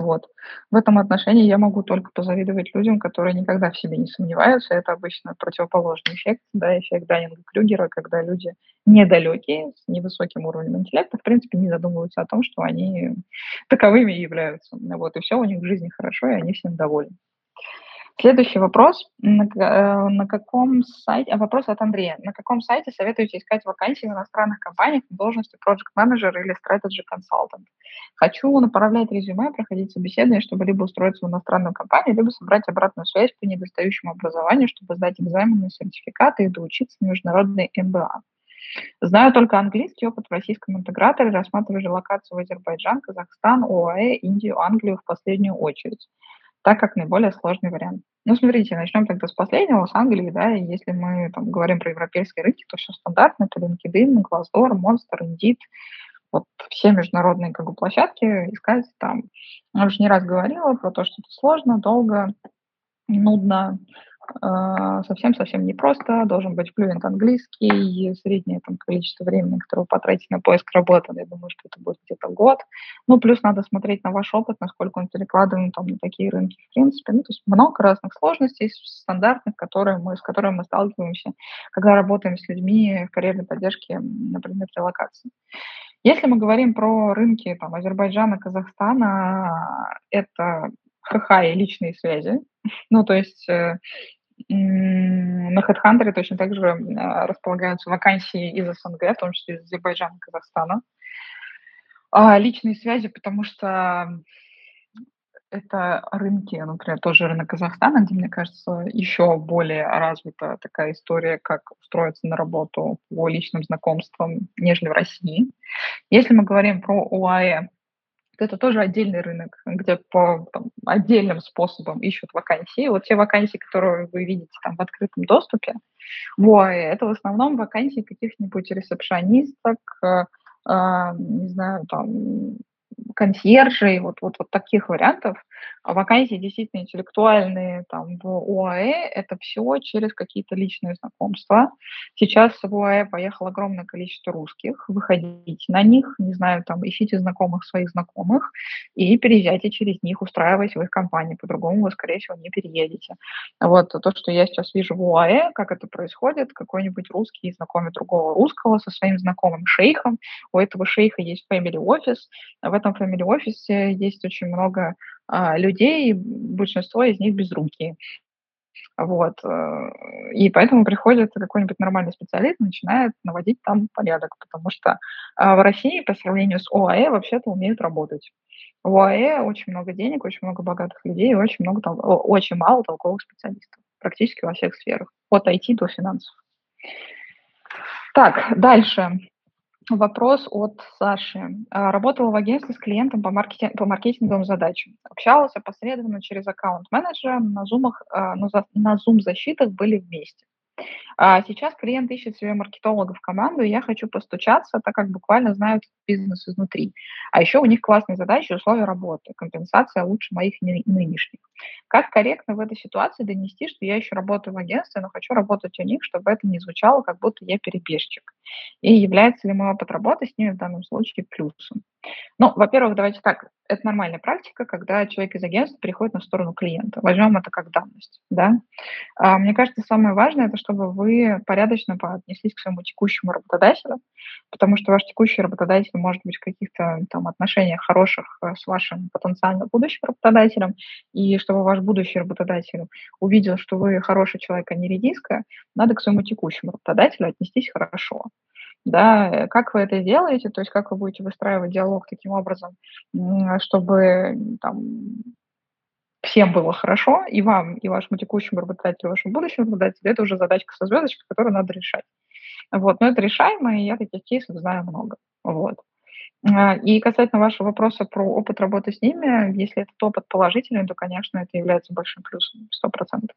Вот. В этом отношении я могу только позавидовать людям, которые никогда в себе не сомневаются. Это обычно противоположный эффект, да, эффект Даннинга-Крюгера, когда люди недалекие, с невысоким уровнем интеллекта, в принципе, не задумываются о том, что они таковыми являются. Вот, и все у них в жизни хорошо, и они всем довольны. Следующий вопрос. На, э, на каком сайте, а вопрос от Андрея. На каком сайте советуете искать вакансии в иностранных компаниях на должности Project Manager или Strategy Consultant? Хочу направлять резюме, проходить собеседование, чтобы либо устроиться в иностранную компанию, либо собрать обратную связь по недостающему образованию, чтобы сдать экзамены, сертификаты и доучиться на международный МБА. Знаю только английский опыт в российском интеграторе, рассматриваю релокацию в Азербайджан, Казахстан, ОАЭ, Индию, Англию в последнюю очередь. Так как наиболее сложный вариант. Ну, смотрите, начнем тогда с последнего, с Англии, да, и если мы там говорим про европейские рынки, то все стандартно, это LinkedIn, Glassdoor, Monster, Indeed, вот все международные как бы площадки искать там. Я уже не раз говорила про то, что это сложно, долго, нудно, совсем-совсем непросто, должен быть флюент английский, среднее там количество времени, которое вы потратите на поиск работы, я думаю, что это будет где-то год. Ну, плюс надо смотреть на ваш опыт, насколько он перекладываем там на такие рынки, в принципе. Ну, то есть много разных сложностей стандартных, которые мы, с которыми мы сталкиваемся, когда работаем с людьми в карьерной поддержке, например, релокации. Если мы говорим про рынки там, Азербайджана, Казахстана, это ХХ и личные связи. Ну, то есть э, на HeadHunter точно так же а, располагаются вакансии из СНГ, в том числе из Азербайджана, Казахстана. А личные связи, потому что это рынки, например, тоже рынок Казахстана, где, мне кажется, еще более развита такая история, как устроиться на работу по личным знакомствам, нежели в России. Если мы говорим про ОАЭ, это тоже отдельный рынок, где по там, отдельным способам ищут вакансии. Вот те вакансии, которые вы видите там в открытом доступе, в это в основном вакансии каких-нибудь ресепшонисток, э, э, не знаю, там, консьержей, вот, вот, вот таких вариантов. А вакансии действительно интеллектуальные там в УАЭ, это все через какие-то личные знакомства. Сейчас в УАЭ поехало огромное количество русских, выходите на них, не знаю, там, ищите знакомых своих знакомых и переезжайте через них, устраиваясь в их компании, по-другому вы, скорее всего, не переедете. Вот то, что я сейчас вижу в УАЭ, как это происходит, какой-нибудь русский знакомит другого русского со своим знакомым шейхом, у этого шейха есть family office, в этом family office есть очень много людей, большинство из них безрукие. Вот. Э, и поэтому приходит какой-нибудь нормальный специалист, начинает наводить там порядок, потому что а, в России по сравнению с ОАЭ вообще-то умеют работать. В ОАЭ очень много денег, очень много богатых людей очень, много, очень мало толковых специалистов практически во всех сферах, от IT до финансов. Так, дальше. Вопрос от Саши. А, работала в агентстве с клиентом по, маркетинг, по маркетинговым задачам. Общалась опосредованно через аккаунт-менеджера, на, зумах, а, на зум-защитах были вместе. А сейчас клиент ищет себе маркетолога в команду, и я хочу постучаться, так как буквально знают бизнес изнутри. А еще у них классные задачи, условия работы, компенсация лучше моих нынешних. Как корректно в этой ситуации донести, что я еще работаю в агентстве, но хочу работать у них, чтобы это не звучало, как будто я перебежчик? И является ли мой опыт работы с ними в данном случае плюсом? Ну, во-первых, давайте так, это нормальная практика, когда человек из агентства переходит на сторону клиента. Возьмем это как данность, да. А, мне кажется, самое важное, это чтобы вы порядочно отнеслись к своему текущему работодателю, потому что ваш текущий работодатель может быть в каких-то там отношениях хороших э, с вашим потенциально будущим работодателем, и чтобы ваш будущий работодатель увидел, что вы хороший человек, а не редиска, надо к своему текущему работодателю отнестись хорошо да, как вы это сделаете, то есть как вы будете выстраивать диалог таким образом, чтобы там, всем было хорошо, и вам, и вашему текущему работодателю, и вашему будущему работодателю, это уже задачка со звездочкой, которую надо решать. Вот, но это решаемо, и я таких кейсов знаю много. Вот. А, и касательно вашего вопроса про опыт работы с ними, если этот опыт положительный, то, конечно, это является большим плюсом, 100%.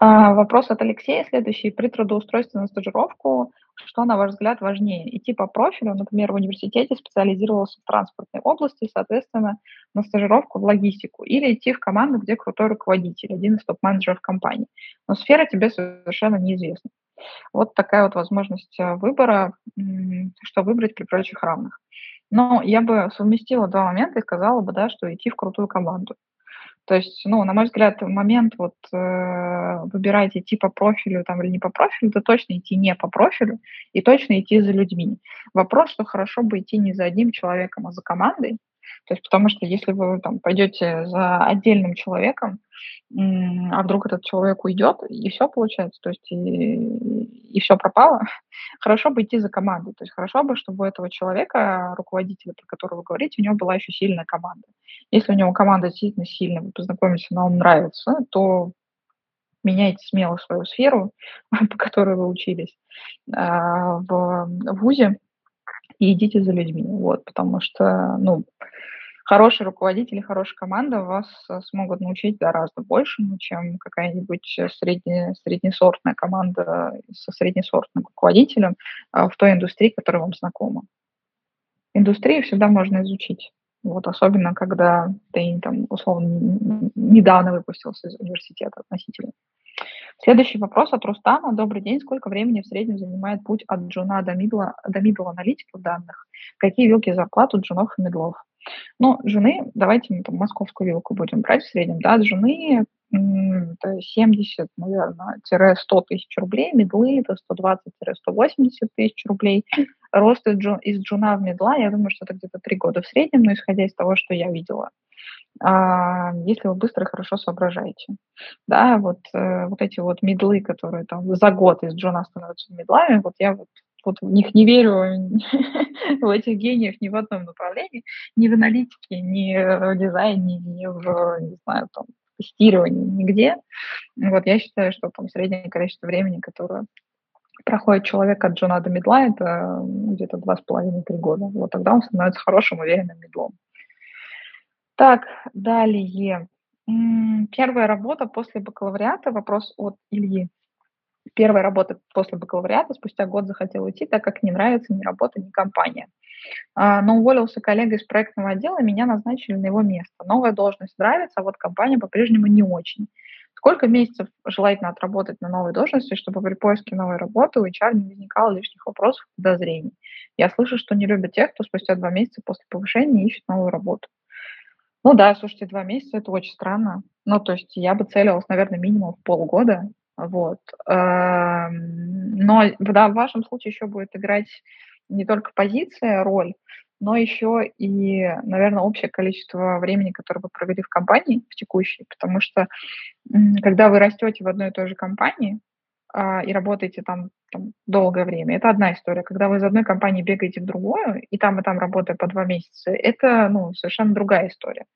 А, вопрос от Алексея следующий. При трудоустройстве на стажировку, что, на ваш взгляд, важнее? Идти по профилю, например, в университете специализировался в транспортной области, соответственно, на стажировку в логистику, или идти в команду, где крутой руководитель, один из топ-менеджеров компании. Но сфера тебе совершенно неизвестна. Вот такая вот возможность э, выбора, что выбрать при прочих равных. Но я бы совместила два момента и сказала бы, да, что идти в крутую команду. То есть, ну, на мой взгляд, момент вот э, выбирать идти по профилю там или не по профилю, это точно идти не по профилю и точно идти за людьми. Вопрос, что хорошо бы идти не за одним человеком, а за командой. То есть, потому что если вы там пойдете за отдельным человеком, а вдруг этот человек уйдет, и все получается, то есть и, и все пропало, хорошо бы идти за командой. То есть хорошо бы, чтобы у этого человека, руководителя, про которого вы говорите, у него была еще сильная команда. Если у него команда действительно сильная, вы познакомитесь, она вам нравится, то меняйте смело свою сферу, по которой вы учились а, в ВУЗе, и идите за людьми. Вот, потому что, ну, хороший руководитель и хорошая команда вас э, смогут научить гораздо большему, чем какая-нибудь средне, среднесортная команда со среднесортным руководителем а, в той индустрии, которая вам знакома. Индустрию всегда можно изучить. Вот, особенно, когда ты, там, условно, недавно выпустился из университета относительно. Следующий вопрос от Рустама. Добрый день. Сколько времени в среднем занимает путь от джуна до мидла, до мидла аналитиков данных? Какие вилки зарплат у джунов и мидлов? Ну, жены, давайте мы там московскую вилку будем брать в среднем, да, жены это 70, наверное, 100 тысяч рублей, медлы это 120-180 тысяч рублей. Рост из, джун, из джуна в медла, я думаю, что это где-то 3 года в среднем, но исходя из того, что я видела. А, если вы быстро и хорошо соображаете. Да, вот, э, вот эти вот медлы, которые там за год из джуна становятся медлами, вот я вот вот в них не верю, в этих гениев ни в одном направлении, ни в аналитике, ни в дизайне, ни в, не знаю, там, тестировании, нигде. Вот я считаю, что там среднее количество времени, которое проходит человек от джуна до медла, это где-то два с половиной-три года. Вот тогда он становится хорошим, уверенным медлом. Так, далее. Первая работа после бакалавриата, вопрос от Ильи первая работа после бакалавриата, спустя год захотел уйти, так как не нравится ни работа, ни компания. А, но уволился коллега из проектного отдела, меня назначили на его место. Новая должность нравится, а вот компания по-прежнему не очень. Сколько месяцев желательно отработать на новой должности, чтобы при поиске новой работы у HR не возникало лишних вопросов и подозрений? Я слышу, что не любят тех, кто спустя два месяца после повышения ищет новую работу. Ну да, слушайте, два месяца – это очень странно. Ну, то есть я бы целилась, наверное, минимум в полгода, вот. Эм, но да, в вашем случае еще будет играть не только позиция, роль, но еще и, наверное, общее количество времени, которое вы провели в компании, в текущей, потому что когда вы растете в одной и той же компании а, и работаете там, там долгое время, это одна история. Когда вы из одной компании бегаете в другую, и там, и там работая по два месяца, это ну, совершенно другая история.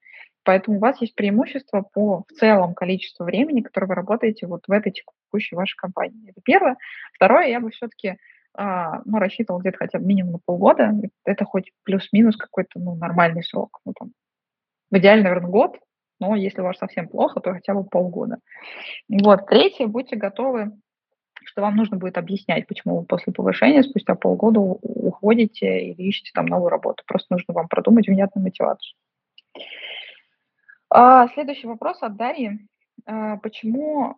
Поэтому у вас есть преимущество по в целом количеству времени, которое вы работаете вот в этой текущей вашей компании. Это первое. Второе, я бы все-таки а, ну, рассчитывал где-то хотя бы минимум на полгода. Это хоть плюс-минус какой-то ну, нормальный срок. Ну, там, в идеале, наверное, год, но если у вас совсем плохо, то хотя бы полгода. Вот. Третье, будьте готовы что вам нужно будет объяснять, почему вы после повышения спустя полгода уходите или ищете там новую работу. Просто нужно вам продумать внятную мотивацию. А, следующий вопрос от Дарьи. А, почему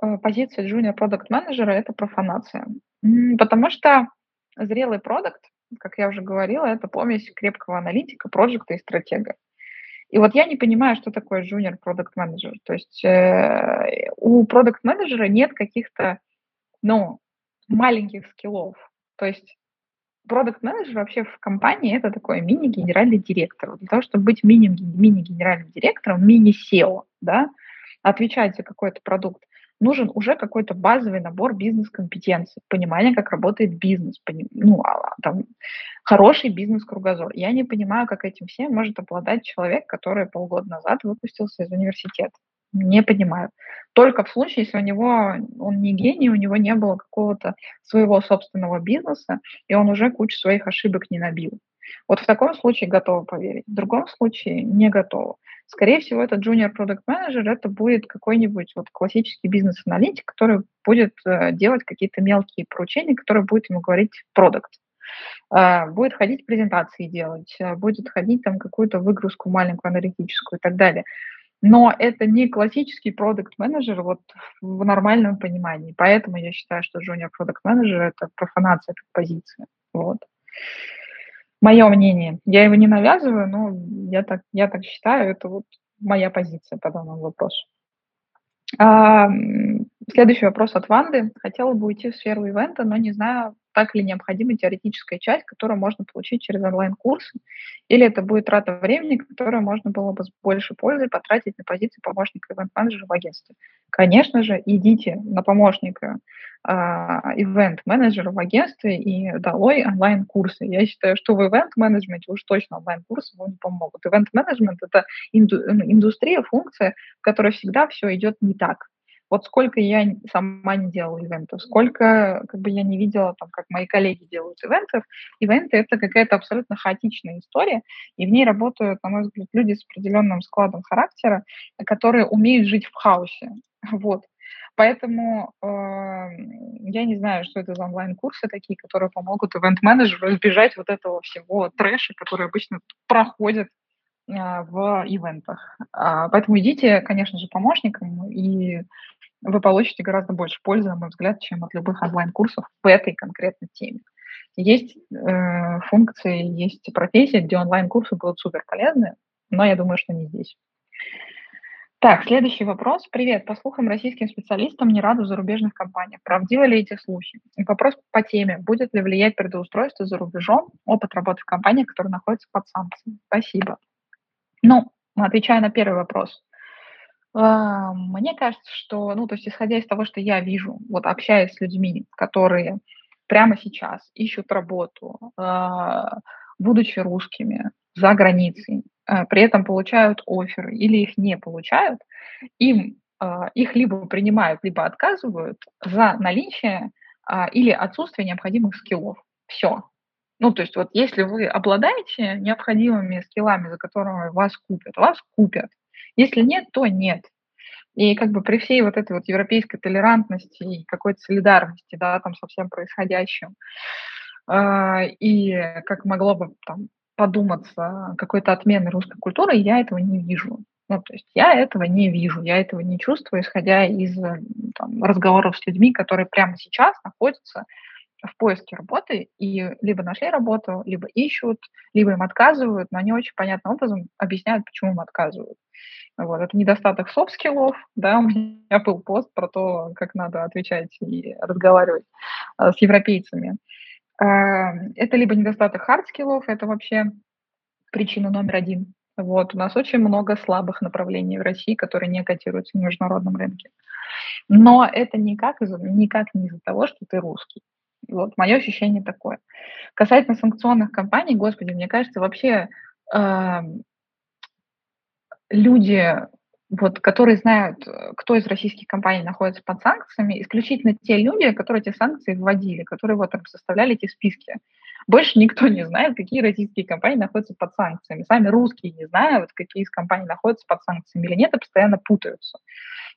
а, позиция junior продукт менеджера это профанация? Потому что зрелый продукт, как я уже говорила, это помесь крепкого аналитика, проекта и стратега. И вот я не понимаю, что такое junior продукт менеджер. То есть э, у продукт менеджера нет каких-то, ну, маленьких скиллов. То есть продукт-менеджер вообще в компании это такой мини-генеральный директор. Для того, чтобы быть мини-генеральным директором, мини-SEO, да, отвечать за какой-то продукт, нужен уже какой-то базовый набор бизнес-компетенций, понимание, как работает бизнес, ну, а, там, хороший бизнес-кругозор. Я не понимаю, как этим всем может обладать человек, который полгода назад выпустился из университета. Не понимаю. Только в случае, если у него, он не гений, у него не было какого-то своего собственного бизнеса, и он уже кучу своих ошибок не набил. Вот в таком случае готова поверить. В другом случае не готова. Скорее всего, этот junior product manager это будет какой-нибудь вот классический бизнес-аналитик, который будет э, делать какие-то мелкие поручения, которые будет ему говорить продукт. Э, будет ходить презентации делать, э, будет ходить там какую-то выгрузку маленькую аналитическую и так далее но это не классический продукт-менеджер вот в нормальном понимании. Поэтому я считаю, что junior продукт-менеджер – это профанация как позиция. Вот. Мое мнение. Я его не навязываю, но я так, я так считаю, это вот моя позиция по данному вопросу. А, следующий вопрос от Ванды. Хотела бы уйти в сферу ивента, но не знаю, так ли необходима теоретическая часть, которую можно получить через онлайн-курсы, или это будет трата времени, которую можно было бы с большей пользой потратить на позицию помощника ивент-менеджера в агентстве. Конечно же, идите на помощника а, ивент-менеджера в агентстве и долой онлайн-курсы. Я считаю, что в ивент-менеджменте уж точно онлайн-курсы вам помогут. Ивент-менеджмент – это инду- индустрия, функция, в которой всегда все идет не так. Вот сколько я сама не делала ивентов, сколько как бы я не видела, там, как мои коллеги делают ивентов. Ивенты — это какая-то абсолютно хаотичная история, и в ней работают, на мой взгляд, люди с определенным складом характера, которые умеют жить в хаосе. Вот. Поэтому э, я не знаю, что это за онлайн-курсы такие, которые помогут ивент-менеджеру избежать вот этого всего трэша, который обычно проходит э, в ивентах. А, поэтому идите, конечно же, помощником, и вы получите гораздо больше пользы, на мой взгляд, чем от любых онлайн-курсов в этой конкретной теме. Есть э, функции, есть профессии, где онлайн-курсы будут супер полезны, но я думаю, что не здесь. Так, следующий вопрос. Привет. По слухам, российским специалистам не рады в зарубежных компаниях. Правдивы ли эти слухи? И вопрос по теме. Будет ли влиять трудоустройство за рубежом, опыт работы в компаниях, которые находятся под санкциями? Спасибо. Ну, отвечая на первый вопрос. А, мне кажется, что, ну, то есть исходя из того, что я вижу, вот общаясь с людьми, которые прямо сейчас ищут работу, а, будучи русскими, за границей, а, при этом получают оферы или их не получают, им их либо принимают, либо отказывают за наличие или отсутствие необходимых скиллов. Все. Ну, то есть вот если вы обладаете необходимыми скиллами, за которыми вас купят, вас купят. Если нет, то нет. И как бы при всей вот этой вот европейской толерантности и какой-то солидарности, да, там со всем происходящим, и как могло бы там подуматься какой-то отмены русской культуры, я этого не вижу. Ну, то есть я этого не вижу, я этого не чувствую, исходя из там, разговоров с людьми, которые прямо сейчас находятся в поиске работы и либо нашли работу, либо ищут, либо им отказывают, но они очень понятным образом объясняют, почему им отказывают. Вот, это недостаток софт-скиллов, да, у меня был пост про то, как надо отвечать и разговаривать э, с европейцами. А, это либо недостаток хард-скиллов, это вообще причина номер один. Вот, у нас очень много слабых направлений в России, которые не котируются на международном рынке. Но это никак, никак не из-за того, что ты русский. Вот, мое ощущение такое. Касательно санкционных компаний, господи, мне кажется, вообще э, люди вот, которые знают, кто из российских компаний находится под санкциями, исключительно те люди, которые эти санкции вводили, которые вот там составляли эти списки. Больше никто не знает, какие российские компании находятся под санкциями. Сами русские не знают, какие из компаний находятся под санкциями или нет, и постоянно путаются.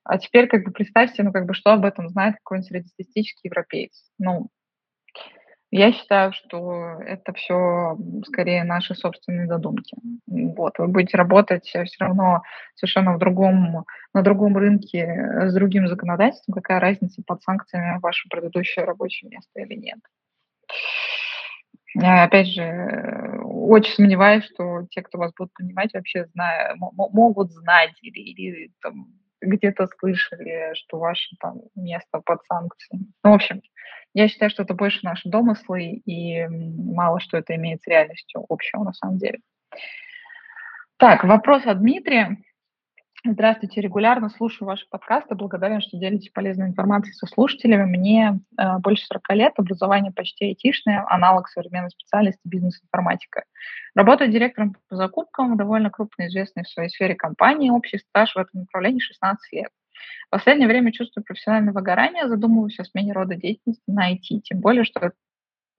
А теперь как бы представьте, ну как бы что об этом знает какой-нибудь среднестатистический европеец. Ну, я считаю, что это все скорее наши собственные задумки. Вот. Вы будете работать все равно совершенно в другом, на другом рынке э, с другим законодательством. Какая разница под санкциями ваше предыдущее рабочее место или нет? Я, опять же, очень сомневаюсь, что те, кто вас будут понимать, вообще зная, могут знать или, или там, где-то слышали, что ваше там место под санкциями. Ну, в общем, я считаю, что это больше наши домыслы, и мало что это имеет с реальностью общего на самом деле. Так, вопрос от Дмитрия. Здравствуйте, регулярно слушаю ваши подкасты, благодарен, что делитесь полезной информацией со слушателями. Мне э, больше 40 лет, образование почти айтишное, аналог современной специальности бизнес-информатика. Работаю директором по закупкам в довольно крупной известной в своей сфере компании, общий стаж в этом направлении 16 лет. В последнее время чувствую профессиональное выгорание, задумываюсь о смене рода деятельности на IT, тем более, что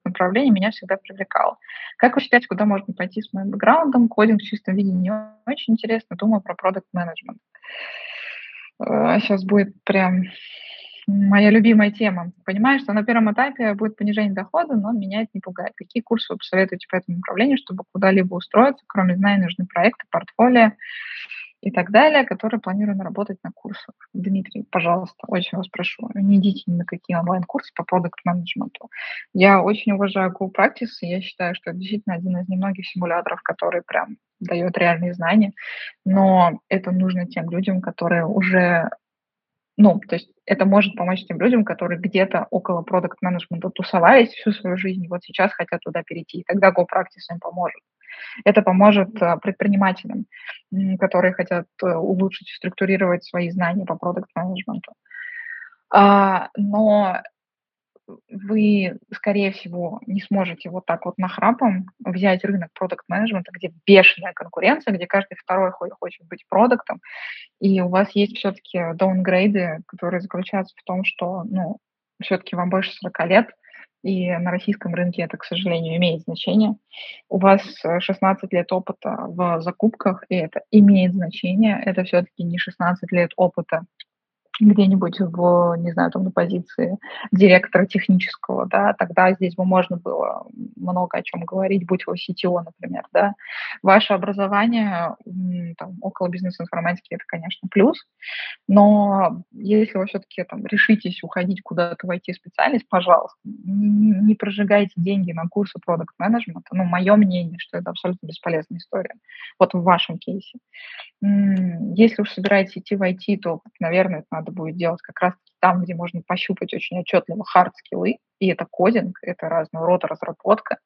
направление меня всегда привлекало. Как вы считаете, куда можно пойти с моим бэкграундом? Кодинг в чистом виде не очень интересно, думаю про продукт менеджмент Сейчас будет прям моя любимая тема. Понимаю, что на первом этапе будет понижение дохода, но меня это не пугает. Какие курсы вы посоветуете по этому направлению, чтобы куда-либо устроиться? Кроме знаний, нужны проекты, портфолио и так далее, которые планирую наработать на курсах. Дмитрий, пожалуйста, очень вас прошу, не идите ни на какие онлайн-курсы по продукт-менеджменту. Я очень уважаю Go Practice, и я считаю, что это действительно один из немногих симуляторов, который прям дает реальные знания, но это нужно тем людям, которые уже ну, то есть это может помочь тем людям, которые где-то около продукт менеджмента тусовались всю свою жизнь, вот сейчас хотят туда перейти, и тогда Go Practice им поможет. Это поможет э, предпринимателям, которые хотят э, улучшить структурировать свои знания по продукт менеджменту. А, но вы, скорее всего, не сможете вот так вот нахрапом взять рынок продукт-менеджмента, где бешеная конкуренция, где каждый второй хочет быть продуктом, и у вас есть все-таки даунгрейды, которые заключаются в том, что, ну, все-таки вам больше 40 лет, и на российском рынке это, к сожалению, имеет значение. У вас 16 лет опыта в закупках, и это имеет значение. Это все-таки не 16 лет опыта где-нибудь в, не знаю, там на позиции директора технического, да, тогда здесь бы можно было много о чем говорить, будь вы CTO, например, да. Ваше образование там, около бизнес-информатики это, конечно, плюс, но если вы все-таки там решитесь уходить куда-то в IT-специальность, пожалуйста, не, не прожигайте деньги на курсы продукт менеджмента Ну, мое мнение, что это абсолютно бесполезная история. Вот в вашем кейсе. Если уж собираетесь идти в IT, то, наверное, это надо будет делать как раз там, где можно пощупать очень отчетливо хард-скиллы, и это кодинг, это разного рода разработка.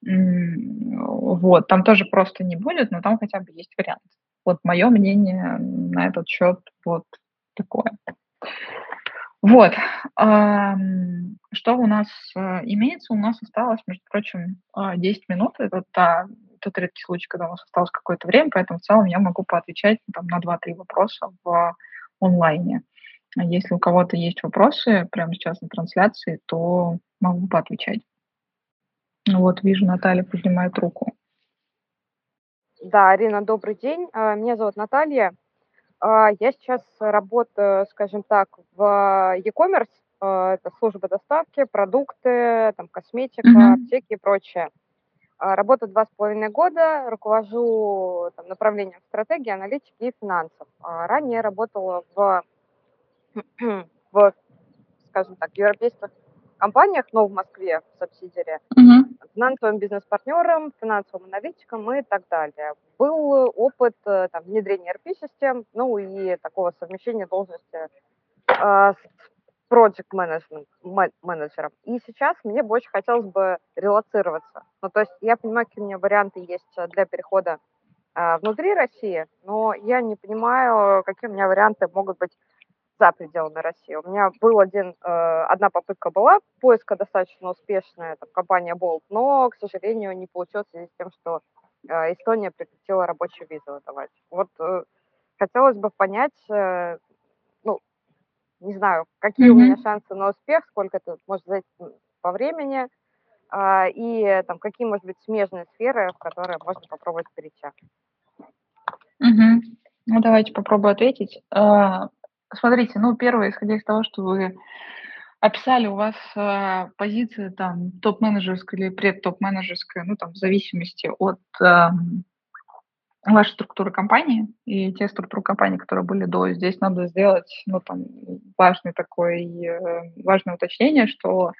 Вот, там тоже просто не будет, но там хотя бы есть вариант. Вот мое мнение на этот счет вот такое. Вот. Что у нас э, имеется? У нас осталось, между прочим, 10 а, минут. Это та тот редкий случай, когда у нас осталось какое-то время, поэтому в целом я могу поотвечать там, на 2-3 вопроса в онлайне. А если у кого-то есть вопросы прямо сейчас на трансляции, то могу поотвечать. Вот, вижу, Наталья поднимает руку. Да, Арина, добрый день. А, меня зовут Наталья. А, я сейчас работаю, скажем так, в e-commerce. Это служба доставки, продукты, там, косметика, mm-hmm. аптеки и прочее. Работаю два с половиной года, руковожу там, направлением стратегии, аналитики и финансов. А ранее работала в, в, скажем так, европейских компаниях, но в Москве, в субсидиаре, uh-huh. финансовым бизнес-партнером, финансовым аналитиком и так далее. Был опыт э, там, внедрения ERP-систем, ну и такого совмещения должности э, с project менеджером. И сейчас мне очень хотелось бы релацироваться. Ну, то есть я понимаю, какие у меня варианты есть э, для перехода э, внутри России, но я не понимаю, какие у меня варианты могут быть за пределами России. У меня был один, э, одна попытка была поиска достаточно успешная, там, компания Bolt, но, к сожалению, не получилось в связи с тем, что э, Эстония прекратила рабочую визу выдавать. Вот э, хотелось бы понять, э, не знаю, какие mm-hmm. у меня шансы на успех, сколько это может занять по времени, а, и там какие, может быть, смежные сферы, в которые можно попробовать перейти. Угу. Ну, давайте попробую ответить. А, смотрите, ну, первое, исходя из того, что вы описали, у вас а, позиция там топ-менеджерская или предтоп-менеджерская, ну, там, в зависимости от ваша структура компании и те структуры компании, которые были до, здесь надо сделать, ну, там, важный такой, э, важное уточнение, что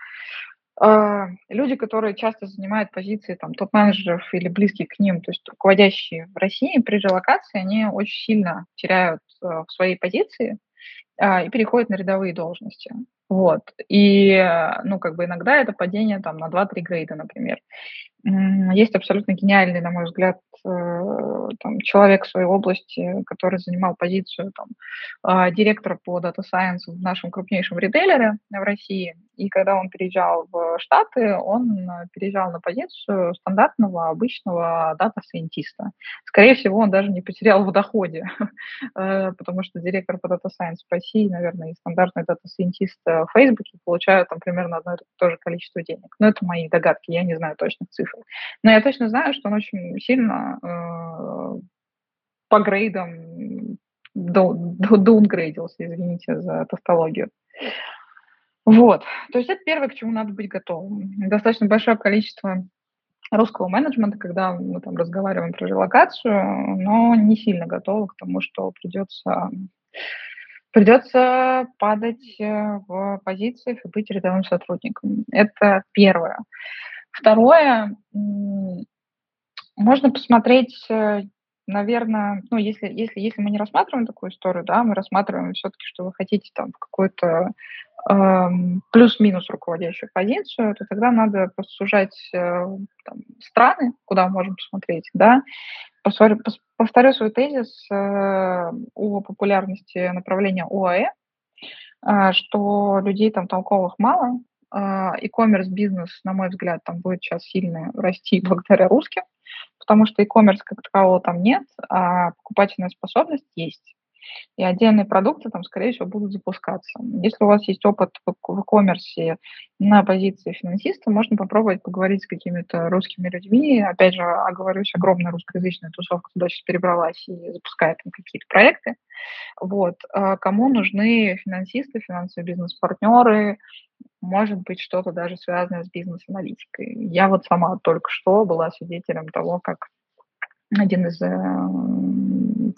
э, люди, которые часто занимают позиции там топ-менеджеров или близкие к ним, то есть руководящие в России, при релокации они очень сильно теряют э, в своей позиции э, и переходят на рядовые должности. Вот. И, э, ну, как бы иногда это падение там на 2-3 грейда, например. Есть абсолютно гениальный, на мой взгляд, э, там, человек в своей области, который занимал позицию там, а, директора по Data Science в нашем крупнейшем ритейлере в России. И когда он переезжал в Штаты, он переезжал на позицию стандартного, обычного дата-сайентиста. Скорее всего, он даже не потерял в доходе, э, потому что директор по Data Science в России, наверное, и стандартный дата-сайентист в Facebook получают там примерно одно и то же количество денег. Но это мои догадки, я не знаю точных цифр. Но я точно знаю, что он очень сильно э, по грейдам даунгрейдился, извините за тавтологию. Вот. То есть это первое, к чему надо быть готовым. Достаточно большое количество русского менеджмента, когда мы там разговариваем про релокацию, но не сильно готовы к тому, что придется придется падать э, в позициях и быть рядовым сотрудником. Это первое. Второе, можно посмотреть, э, наверное, ну, если, если, если мы не рассматриваем такую историю, да, мы рассматриваем все-таки, что вы хотите там в какую-то э, плюс-минус руководящую позицию, то тогда надо просто э, там, страны, куда мы можем посмотреть, да. Повторю, повторю свой тезис э, о популярности направления ОАЭ, э, что людей там толковых мало, E-commerce бизнес, на мой взгляд, там будет сейчас сильно расти благодаря русским, потому что e-commerce как такового там нет, а покупательная способность есть и отдельные продукты там, скорее всего, будут запускаться. Если у вас есть опыт в e-commerce на позиции финансиста, можно попробовать поговорить с какими-то русскими людьми. Опять же, оговорюсь, огромная русскоязычная тусовка туда сейчас перебралась и запускает там какие-то проекты. Вот. А кому нужны финансисты, финансовые бизнес-партнеры, может быть, что-то даже связанное с бизнес-аналитикой. Я вот сама только что была свидетелем того, как один из э,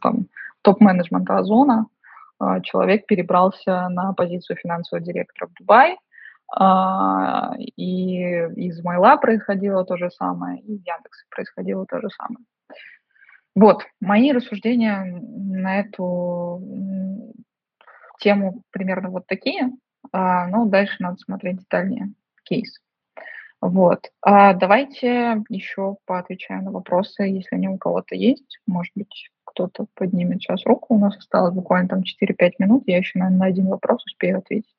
там, топ-менеджмента Озона, а, человек перебрался на позицию финансового директора в Дубай, а, и из Майла происходило то же самое, и в Яндексе происходило то же самое. Вот, мои рассуждения на эту тему примерно вот такие. А, ну, дальше надо смотреть детальнее кейс. Вот. Давайте еще поотвечаем на вопросы, если они у кого-то есть. Может быть, кто-то поднимет сейчас руку. У нас осталось буквально там 4-5 минут. Я еще, наверное, на один вопрос успею ответить.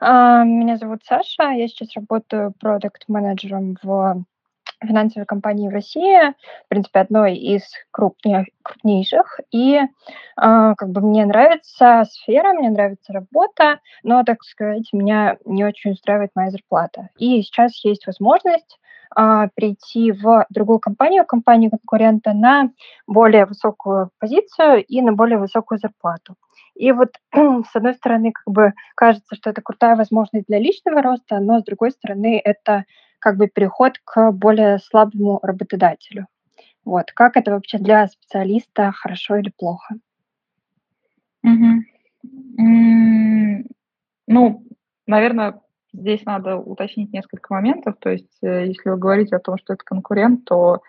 А, меня зовут Саша. Я сейчас работаю продукт-менеджером в финансовой компании в России, в принципе, одной из крупнее, крупнейших. И э, как бы мне нравится сфера, мне нравится работа, но, так сказать, меня не очень устраивает моя зарплата. И сейчас есть возможность э, прийти в другую компанию, компанию конкурента, на более высокую позицию и на более высокую зарплату. И вот, с одной стороны, как бы кажется, что это крутая возможность для личного роста, но с другой стороны, это как бы переход к более слабому работодателю. Вот. Как это вообще для специалиста, хорошо или плохо? Угу. Ну, наверное, здесь надо уточнить несколько моментов. То есть, э, если вы говорите о том, что это конкурент, то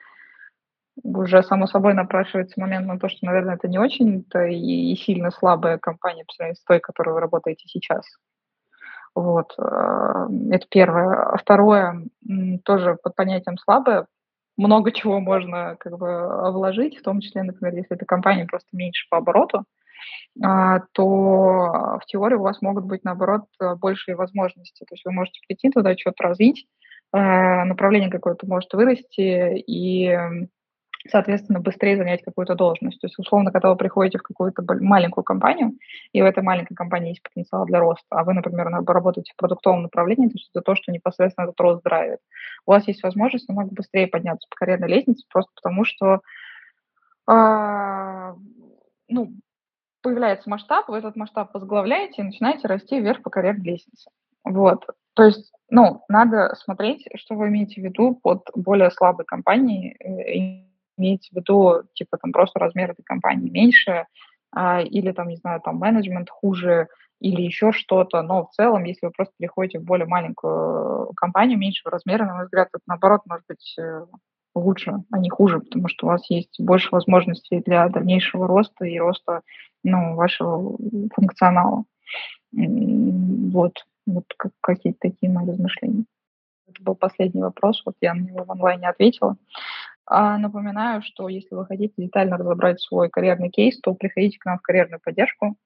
уже само собой напрашивается момент на то, что, наверное, это не очень-то и, сильно слабая компания по сравнению с той, которой вы работаете сейчас. Вот, э, это первое. А второе, тоже под понятием слабое, много чего можно как бы вложить, в том числе, например, если эта компания просто меньше по обороту, то в теории у вас могут быть, наоборот, большие возможности. То есть вы можете прийти туда, что-то развить, э, направление какое-то может вырасти, и соответственно, быстрее занять какую-то должность. То есть, условно, когда вы приходите в какую-то маленькую компанию, и в этой маленькой компании есть потенциал для роста, а вы, например, работаете в продуктовом направлении, то есть это то, что непосредственно этот рост драйвит, у вас есть возможность намного быстрее подняться по карьерной лестнице, просто потому что э, ну, появляется масштаб, вы этот масштаб возглавляете и начинаете расти вверх по карьерной лестнице. Вот. То есть, ну, надо смотреть, что вы имеете в виду под более слабой компанией, э, имеется в виду, типа, там просто размер этой компании меньше, а, или там, не знаю, там менеджмент хуже, или еще что-то, но в целом, если вы просто переходите в более маленькую компанию меньшего размера, на мой взгляд, это наоборот может быть э, лучше, а не хуже, потому что у вас есть больше возможностей для дальнейшего роста и роста ну, вашего функционала. Вот, вот какие-то такие мои размышления. Это был последний вопрос, вот я на него в онлайне ответила. А напоминаю, что если вы хотите детально разобрать свой карьерный кейс, то приходите к нам в карьерную поддержку.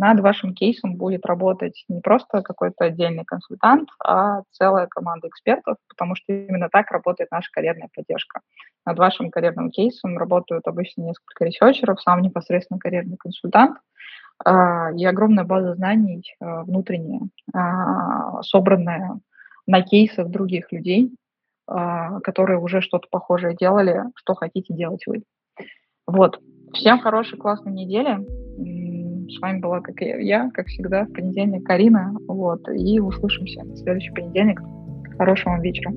Над вашим кейсом будет работать не просто какой-то отдельный консультант, а целая команда экспертов, потому что именно так работает наша карьерная поддержка. Над вашим карьерным кейсом работают обычно несколько ресерчеров, сам непосредственно карьерный консультант а, и огромная база знаний а, внутренняя, собранная на кейсах других людей, а, которые уже что-то похожее делали, что хотите делать вы. Вот. Всем хорошей, классной недели. С вами была, как я, как всегда, в понедельник Карина. Вот. И услышимся в следующий понедельник. Хорошего вам вечера.